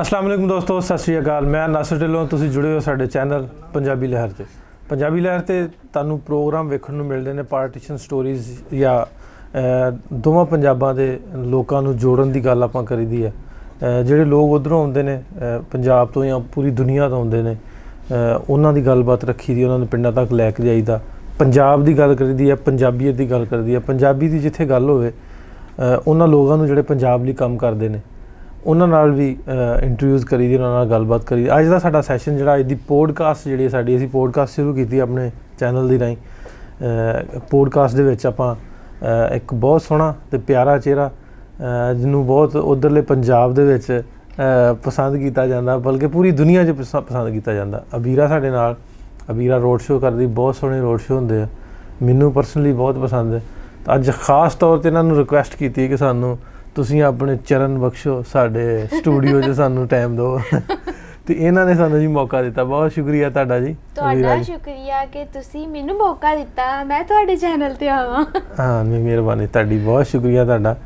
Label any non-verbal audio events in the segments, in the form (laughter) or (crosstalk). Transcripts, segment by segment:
ਅਸਲਾਮ ਅਲੈਕੁਮ ਦੋਸਤੋ ਸਤਿ ਸ਼੍ਰੀ ਅਕਾਲ। ਮੈਂ ਨਾਸਰ ਢਿੱਲੋਂ ਤੁਸੀਂ ਜੁੜੇ ਹੋ ਸਾਡੇ ਚੈਨਲ ਪੰਜਾਬੀ ਲਹਿਰ ਤੇ। ਪੰਜਾਬੀ ਲਹਿਰ ਤੇ ਤੁਹਾਨੂੰ ਪ੍ਰੋਗਰਾਮ ਵੇਖਣ ਨੂੰ ਮਿਲਦੇ ਨੇ ਪਾਰਟੀਸ਼ਨ ਸਟੋਰੀਜ਼ ਜਾਂ ਅਹ, ਦੋਵਾਂ ਪੰਜਾਬਾਂ ਦੇ ਲੋਕਾਂ ਨੂੰ ਜੋੜਨ ਦੀ ਗੱਲ ਆਪਾਂ ਕਰੀਦੀ ਹੈ। ਅਹ, ਜਿਹੜੇ ਲੋਕ ਉਧਰੋਂ ਆਉਂਦੇ ਨੇ ਅਹ, ਪੰਜਾਬ ਤੋਂ ਜਾਂ ਪੂਰੀ ਦੁਨੀਆ ਤੋਂ ਆਉਂਦੇ ਨੇ ਅਹ, ਉਹਨਾਂ ਦੀ ਗੱਲਬਾਤ ਰੱਖੀ ਦੀ ਉਹਨਾਂ ਨੂੰ ਪਿੰਡਾਂ ਤੱਕ ਲੈ ਕੇ ਜਾਈਦਾ। ਪੰਜਾਬ ਦੀ ਗੱਲ ਕਰੀਦੀ ਹੈ ਪੰਜਾਬੀਅਤ ਦੀ ਗੱਲ ਕਰਦੀ ਹੈ। ਪੰਜਾਬੀ ਦੀ ਜਿੱਥੇ ਗੱਲ ਹੋਵੇ ਅਹ, ਉਹਨਾਂ ਲੋਕਾਂ ਨੂੰ ਜਿਹੜੇ ਪੰਜਾਬ ਲਈ ਕੰਮ ਕਰਦੇ ਨੇ ਉਹਨਾਂ ਨਾਲ ਵੀ ਇੰਟਰਵਿਊਜ਼ ਕਰੀ ਦੀ ਉਹਨਾਂ ਨਾਲ ਗੱਲਬਾਤ ਕਰੀ ਅੱਜ ਦਾ ਸਾਡਾ ਸੈਸ਼ਨ ਜਿਹੜਾ ਅੱਜ ਦੀ ਪੋਡਕਾਸਟ ਜਿਹੜੀ ਹੈ ਸਾਡੀ ਅਸੀਂ ਪੋਡਕਾਸਟ ਸ਼ੁਰੂ ਕੀਤੀ ਆਪਣੇ ਚੈਨਲ ਦੀ ਰਾਹੀਂ। ਪੋਡਕਾਸਟ ਦੇ ਵਿੱਚ ਆਪਾਂ ਅਹ, ਇੱਕ ਬਹੁਤ ਸੋਹਣਾ ਤੇ ਪਿਆਰਾ ਚਿਹਰਾ ਅਹ, ਜਿਹਨੂੰ ਬਹੁਤ ਉਧਰਲੇ ਪੰਜਾਬ ਦੇ ਵਿੱਚ ਅਹ, ਪਸੰਦ ਕੀਤਾ ਜਾਂਦਾ ਬਲਕਿ ਪੂਰੀ ਦੁਨੀਆ 'ਚ ਪਸ- ਪਸੰਦ ਕੀਤਾ ਜਾਂਦਾ। ਅਬੀਰਾ ਸਾਡੇ ਨਾਲ ਅਬੀਰਾ ਰੋਡ ਸ਼ੋਅ ਕਰਦੀ ਬਹੁਤ ਸੋਹਣੇ ਰੋਡ ਸ਼ੋਅ ਹੁੰਦੇ ਆ। ਮੈਨੂੰ ਪਰਸਨਲੀ ਬਹੁਤ ਪਸੰਦ ਹੈ। ਤਾਂ ਅੱਜ ਖਾਸ ਤੌਰ ਤੇ ਇਹਨਾਂ ਨੂੰ ਰਿਕੁਐਸਟ ਕੀਤੀ ਹੈ ਕਿ ਸਾਨੂੰ ਤੁਸੀਂ ਆਪਣੇ ਚਰਨ ਬਖਸ਼ੋ ਸਾਡੇ ਸਟੂਡੀਓ 'ਚ ਸਾਨੂੰ ਟਾਈਮ ਦਿਓ। ਤੇ ਇਹਨਾਂ ਨੇ ਸਾਨੂੰ ਜੀ ਮੌਕਾ ਦਿੱਤਾ। ਬਹੁਤ ਸ਼ੁਕਰੀਆ ਤੁਹਾਡਾ ਜੀ ਤੁਹਾਡਾ। ਸ਼ੁਕਰੀਆ ਕਿ ਤੁਸੀਂ ਮੈਨੂੰ ਮੌਕਾ ਦਿੱਤਾ। ਮੈਂ ਤੁਹਾਡੇ ਚੈਨਲ ਤੇ ਆਵਾਂ। ਹਾਂ ਨਹੀਂ ਮਿਹਰਬਾਨੀ। ਤੁਹਾਡੀ ਬਹੁਤ ਸ਼ੁਕਰੀਆ ਤੁਹਾਡਾ।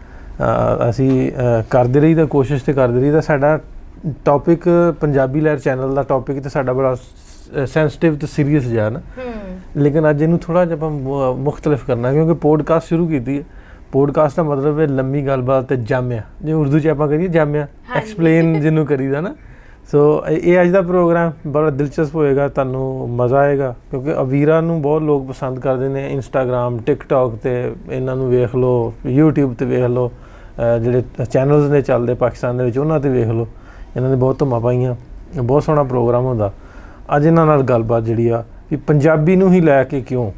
ਅਸੀਂ ਕਰਦੇ ਰਹੀ ਦਾ ਕੋਸ਼ਿਸ਼ ਤੇ ਕਰਦੇ ਰਹੀ ਦਾ ਸਾਡਾ ਟੌਪਿਕ ਪੰਜਾਬੀ ਲਹਿਰ ਚੈਨਲ ਦਾ ਟੌਪਿਕ ਤੇ ਸਾਡਾ ਬੜਾ ਸੈਂਸਿਟਿਵ ਤੇ ਸੀਰੀਅਸ ਜਿਹਾ ਨਾ। ਹੂੰ। ਲੇਕਿਨ ਅੱਜ ਇਹਨੂੰ ਥੋੜਾ ਜਿਹਾ ਆਪਾਂ ਮੁ- ਮੁਖਤਲਿਫ ਕਰਨਾ ਕਿਉਂਕਿ ਪੋਡਕਾਸਟ ਸ਼ੁਰੂ ਕੀਤੀ ਹੈ। ਪੋਡਕਾਸਟ ਦਾ ਮਤਲਬ ਹੈ ਲੰਮੀ ਗੱਲਬਾਤ ਤੇ ਜਾਮਿਆ। ਜੇ ਉਰਦੂ ਚ ਆਪਾਂ ਕਰੀਏ ਜਾਮਿਆ। ਐਕਸਪਲੇਨ ਜਿਹਨੂੰ ਕਰੀਦਾ ਨਾ। ਸੋ ਇਹ ਅੱਜ ਦਾ ਪ੍ਰੋਗਰਾਮ ਬੜਾ ਦਿਲਚਸਪ ਹੋਏਗਾ ਤੁਹਾਨੂੰ ਮਜ਼ਾ ਆਏਗਾ। ਕਿਉਂਕਿ ਅਵੀਰਾ ਨੂੰ ਬਹੁਤ ਲੋਕ ਪਸੰਦ ਕਰਦੇ ਨੇ ਇੰਸਟਾਗ੍ਰam ਟਿਕਟੌਕ ਤੇ ਇਹਨਾਂ ਨੂੰ ਵੇਖ ਲਓ YouTube ਤੇ ਵੇਖ ਲਓ ਜਿਹੜੇ ਚੈਨਲਸ ਨੇ ਚੱਲਦੇ ਪਾਕਿਸਤਾਨ ਦੇ ਵਿੱਚ ਉਹਨਾਂ ਤੇ ਵੇਖ ਲਓ। ਇਹਨਾਂ ਨੇ ਬਹੁਤ ਧੁੰਮਾਂ ਪਾਈਆਂ। ਬਹੁਤ ਸੋਹਣਾ ਪ੍ਰੋਗਰਾਮ ਹੁੰਦਾ। ਅੱਜ ਇਹਨਾਂ ਨਾਲ ਗੱਲਬਾਤ ਜਿਹੜੀ ਆ ਵੀ ਪੰਜਾਬੀ ਨੂੰ ਹੀ ਲੈ ਕੇ ਕਿਉਂ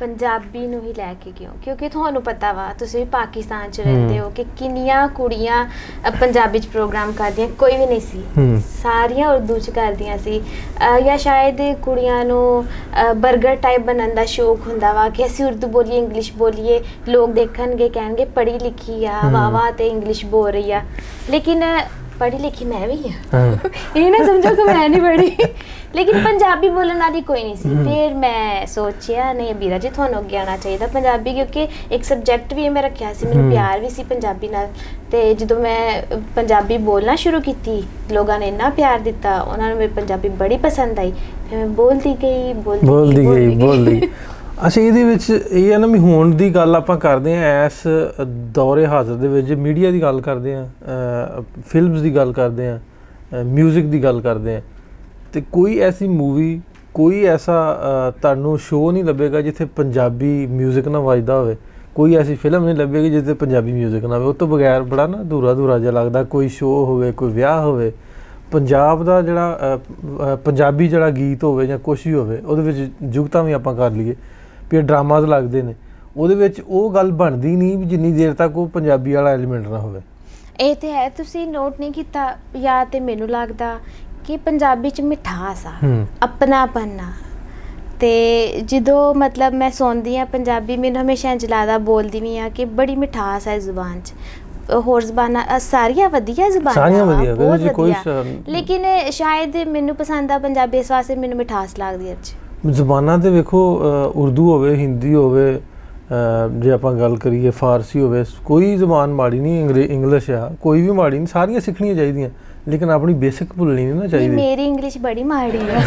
ਪੰਜਾਬੀ ਨੂੰ ਹੀ ਲੈ ਕੇ ਕਿਉਂ? ਕਿਉਂਕਿ ਤੁਹਾਨੂੰ ਪਤਾ ਵਾ ਤੁਸੀਂ ਵੀ ਪਾਕਿਸਤਾਨ ਚ। ਰਹਿੰਦੇ ਹੋ। ਕਿ ਕਿੰਨੀਆਂ ਕੁੜੀਆਂ ਪੰਜਾਬੀ ਚ ਪ੍ਰੋਗਰਾਮ ਕਰਦੀਆਂ ਕੋਈ ਵੀ ਨਹੀਂ ਸੀ। ਸਾਰੀਆਂ ਉਰਦੂ ਚ ਕਰਦੀਆਂ ਸੀ। ਜਾਂ ਸ਼ਾਇਦ ਕੁੜੀਆਂ ਨੂੰ 버ਗਰ ਟਾਈਪ ਬਣਨ ਦਾ ਸ਼ੌਕ ਹੁੰਦਾ ਵਾ ਕਿ ਅਸੀਂ ਉਰਦੂ ਬੋਲੀਏ ਇੰਗਲਿਸ਼ ਬੋਲੀਏ ਲੋਕ ਦੇਖਣਗੇ ਕਹਿਣਗੇ ਪੜ੍ਹੀ ਲਿਖੀ ਆ ਵਾਹ ਤੇ ਇੰਗਲਿਸ਼ ਬੋਲ ਰਹੀ ਆ। ਲੇਕਿਨ ਪੜ੍ਹੀ ਲਿਖੀ ਮੈਂ ਵੀ ਹਾਂ। (laughs) ਇਹ ਨਾ ਸਮਝੋ ਕਿ ਮੈਂ ਨਹੀਂ ਪੜ੍ਹੀ। ਲੇਕਿਨ ਪੰਜਾਬੀ ਬੋਲਣ ਵਾਲੀ ਕੋਈ ਨਹੀਂ ਸੀ। ਫਿਰ ਮੈਂ ਸੋਚਿਆ ਨਹੀਂ ਵੀਰਾ ਜੀ ਤੁਹਾਨੂੰ ਅੱਗੇ ਆਉਣਾ ਚਾਹੀਦਾ ਪੰਜਾਬੀ ਕਿਉਂਕਿ ਇੱਕ ਸਬਜੈਕਟ ਵੀ ਮੈਂ ਰੱਖਿਆ ਸੀ। ਮੈਨੂੰ। ਪਿਆਰ ਵੀ ਸੀ ਪੰਜਾਬੀ ਨਾਲ। ਤੇ ਜਦੋਂ ਮੈਂ ਪੰਜਾਬੀ ਬੋਲਣਾ ਸ਼ੁਰੂ ਕੀਤੀ ਲੋਕਾਂ ਨੇ ਇੰਨਾ ਪਿਆਰ ਦਿੱਤਾ ਉਹਨਾਂ ਨੂੰ ਮੇਰੀ ਪੰਜਾਬੀ ਬੜੀ ਪਸੰਦ ਆਈ। ਫਿਰ ਮੈਂ ਬੋਲਦੀ ਗਈ ਬੋਲਦੀ ਬੋਲਦੀ ਗਈ ਬੋਲਦੀ ਗਈ। (laughs) ਅੱਛਾ ਇਹਦੇ ਵਿੱਚ ਇਹ ਹੈ ਨਾ ਵੀ ਹੁਣ ਦੀ ਗੱਲ ਆਪਾਂ ਕਰਦੇ ਆ ਇਸ ਦੌਰੇ ਹਾਜ਼ਰ ਦੇ ਵਿੱਚ ਮੀਡੀਆ ਦੀ ਗੱਲ ਕਰਦੇ ਆ ਫਿਲਮਸ ਦੀ ਗੱਲ ਕਰਦੇ ਆ 뮤직 ਦੀ ਗੱਲ ਕਰਦੇ ਆ ਤੇ ਕੋਈ ਐਸੀ ਮੂਵੀ ਕੋਈ ਐਸਾ ਅ, ਤੁਹਾਨੂੰ ਸ਼ੋਅ ਨਹੀਂ ਲੱਭੇਗਾ ਜਿੱਥੇ ਪੰਜਾਬੀ 뮤직 ਨਾ ਵੱਜਦਾ ਹੋਵੇ ਕੋਈ ਐਸੀ ਫਿਲਮ ਨਹੀਂ ਲੱਭੇਗੀ ਜਿੱਥੇ ਪੰਜਾਬੀ 뮤직 ਨਾ ਹੋਵੇ ਉਹ ਤੋਂ ਬਗੈਰ ਬੜਾ ਨਾ ਅਧੂਰਾ ਅਧੂਰਾ ਜਿਹਾ ਲੱਗਦਾ ਕੋਈ ਸ਼ੋਅ ਹੋਵੇ ਕੋਈ ਵਿਆਹ ਹੋਵੇ ਪੰਜਾਬ ਦਾ ਜਿਹੜਾ ਅ, ਅ, ਪੰਜਾਬੀ ਜਿਹੜਾ ਗੀਤ ਹੋਵੇ ਜਾਂ ਕੁਛ ਵੀ ਹੋਵੇ ਉਹਦੇ ਵਿੱਚ ਜੁਗਤਾਂ ਵੀ ਆਪਾਂ ਕਰ ਲਈਏ ਵੀ ਡਰਾਮਾਸ ਲੱਗਦੇ ਨੇ। ਉਹਦੇ ਵਿੱਚ ਉਹ ਗੱਲ ਬਣਦੀ ਨਹੀਂ ਵੀ ਜਿੰਨੀ ਦੇਰ ਤੱਕ ਉਹ ਪੰਜਾਬੀ ਵਾਲਾ ਐਲੀਮੈਂਟ ਨਾ ਹੋਵੇ। ਇਹ ਤੇ ਹੈ ਤੁਸੀਂ ਨੋਟ ਨਹੀਂ ਕੀਤਾ ਜਾਂ ਤੇ ਮੈਨੂੰ ਲੱਗਦਾ ਕਿ ਪੰਜਾਬੀ ਚ ਮਿਠਾਸ ਆ ਆਪਣਾਪਨ ਆ। ਤੇ ਜਦੋਂ ਮਤਲਬ ਮੈਂ ਸੁਣਦੀ ਆ ਪੰਜਾਬੀ ਮੈਨੂੰ ਹਮੇਸ਼ਾ ਇੰਝ ਲੱਗਦਾ ਬੋਲਦੀ ਵੀ ਆ ਕਿ ਬੜੀ ਮਿਠਾਸ ਹੈ ਜ਼ੁਬਾਨ 'ਚ। ਹੋਰ ਜ਼ਬਾਨਾਂ ਸਾਰੀਆਂ ਵਧੀਆ ਜ਼ਬਾਨਾਂ ਸਾਰੀਆਂ ਵਧੀਆ, ਬਹੁਤ ਕੋਈ ਲੇਕਿਨ ਸ਼ਾਇਦ ਮੈਨੂੰ ਪਸੰਦ ਆ ਪੰਜਾਬੀ ਇਸ ਵਾਸਤੇ ਮੈਨੂੰ ਮਿਠਾਸ ਲੱਗਦੀ ਹੈ 'ਚ ਜ਼ਬਾਨਾਂ ਤੇ ਵੇਖੋ ਉਰਦੂ ਹੋਵੇ ਹਿੰਦੀ ਹੋਵੇ ਜੇ ਆਪਾਂ ਗੱਲ ਕਰੀਏ ਫਾਰਸੀ ਹੋਵੇ ਕੋਈ ਜ਼ਬਾਨ ਮਾੜੀ ਨਹੀਂ ਇੰਗਲਿਸ਼ ਆ ਕੋਈ ਵੀ ਮਾੜੀ ਨਹੀਂ ਸਾਰੀਆਂ ਸਿੱਖਣੀਆਂ ਚਾਹੀਦੀਆਂ ਲੇਕਿਨ ਆਪਣੀ ਬੇਸਿਕ ਭੁੱਲਣੀ ਨਹੀਂ ਨਾ ਚਾਹੀਦੀ। ਮੇਰੀ ਇੰਗਲਿਸ਼ ਬੜੀ ਮਾੜੀ ਆ।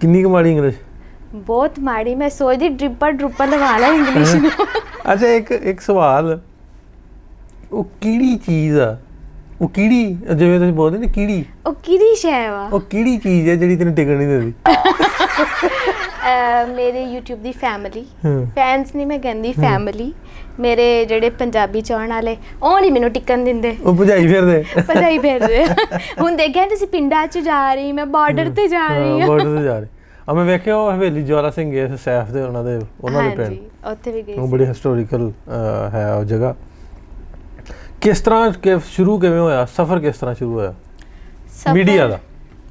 ਕਿੰਨੀ ਕੁ ਮਾੜੀ ਇੰਗਲਿਸ਼? ਬਹੁਤ ਮਾੜੀ ਮੈਂ ਸੋਚਦੀ ਡ੍ਰਿਪਰ ਡਰੂਪਰ ਲਗਾ ਲਾ ਇੰਗਲਿਸ਼ ਨੂੰ। ਅੱਛਾ ਇੱਕ ਇੱਕ ਸਵਾਲ। ਉਹ ਕਿਹੜੀ ਚੀਜ਼ ਆ ਉਹ ਕਿਹੜੀ ਜਿਵੇਂ ਤੁਸੀਂ ਬੋਲਦੇ ਨੇ ਕਿਹੜੀ? ਉਹ ਕਿਹਦੀ ਸ਼ੈ ਵਾ ਉਹ ਕਿਹੜੀ ਚੀਜ਼ ਹੈ ਜਿਹੜੀ ਤੈਨੂੰ ਟਿਕਣ ਨਹੀਂ ਦਿੰਦੀ? ਮੇਰੇ YouTube ਦੀ ਫੈਮਿਲੀ। ਫੈਨਸ ਨਹੀਂ ਮੈਂ ਕਹਿੰਦੀ ਫੈਮਿਲੀ ਮੇਰੇ ਜਿਹੜੇ ਪੰਜਾਬੀ ਚਾਹਣ ਵਾਲੇ ਉਹ ਨਹੀਂ ਮੈਨੂੰ ਟਿਕਣ ਦਿੰਦੇ। ਉਹ ਭਜਾਈ ਫਿਰਦੇ। ਹੀ ਫਿਰਦੇ। ਹੁਣ ਦੇਖਿਆ ਤੁਸੀਂ ਪਿੰਡਾਂ 'ਚ ਜਾ ਰਹੀ ਮੈਂ ਬਾਰਡਰ ਤੇ ਜਾ ਰਹੀ ਹਾਂ। ਬਾਰਡਰ ਤੇ ਜਾ ਰਹੇ। ਆ ਮੈਂ ਵੇਖਿਆ ਉਹ ਹਵੇਲੀ ਜਵਾਲਾ ਸਿੰਘ ਗਏ ਸੈਫ ਦੇ ਉਹਨਾਂ ਦੇ ਉਹਨਾਂ ਦੇ ਪਿੰਡ। ਹਾਂਜੀ ਉੱਥੇ ਵੀ ਗਈ ਉਹ ਬੜੀ ਹਿਸਟੋਰੀਕਲ ਹੈ ਉਹ ਜਗ੍ਹਾ। ਕਿਸ ਤਰ੍ਹਾਂ ਕਿ ਸ਼ੁਰੂ ਕਿਵੇਂ ਹੋਇਆ ਸਫ਼ਰ ਕਿਸ ਤਰ੍ਹਾਂ ਸ਼ੁਰੂ ਹੋਇਆ ਸਫ਼ਰ- ਮੀਡੀਆ ਦਾ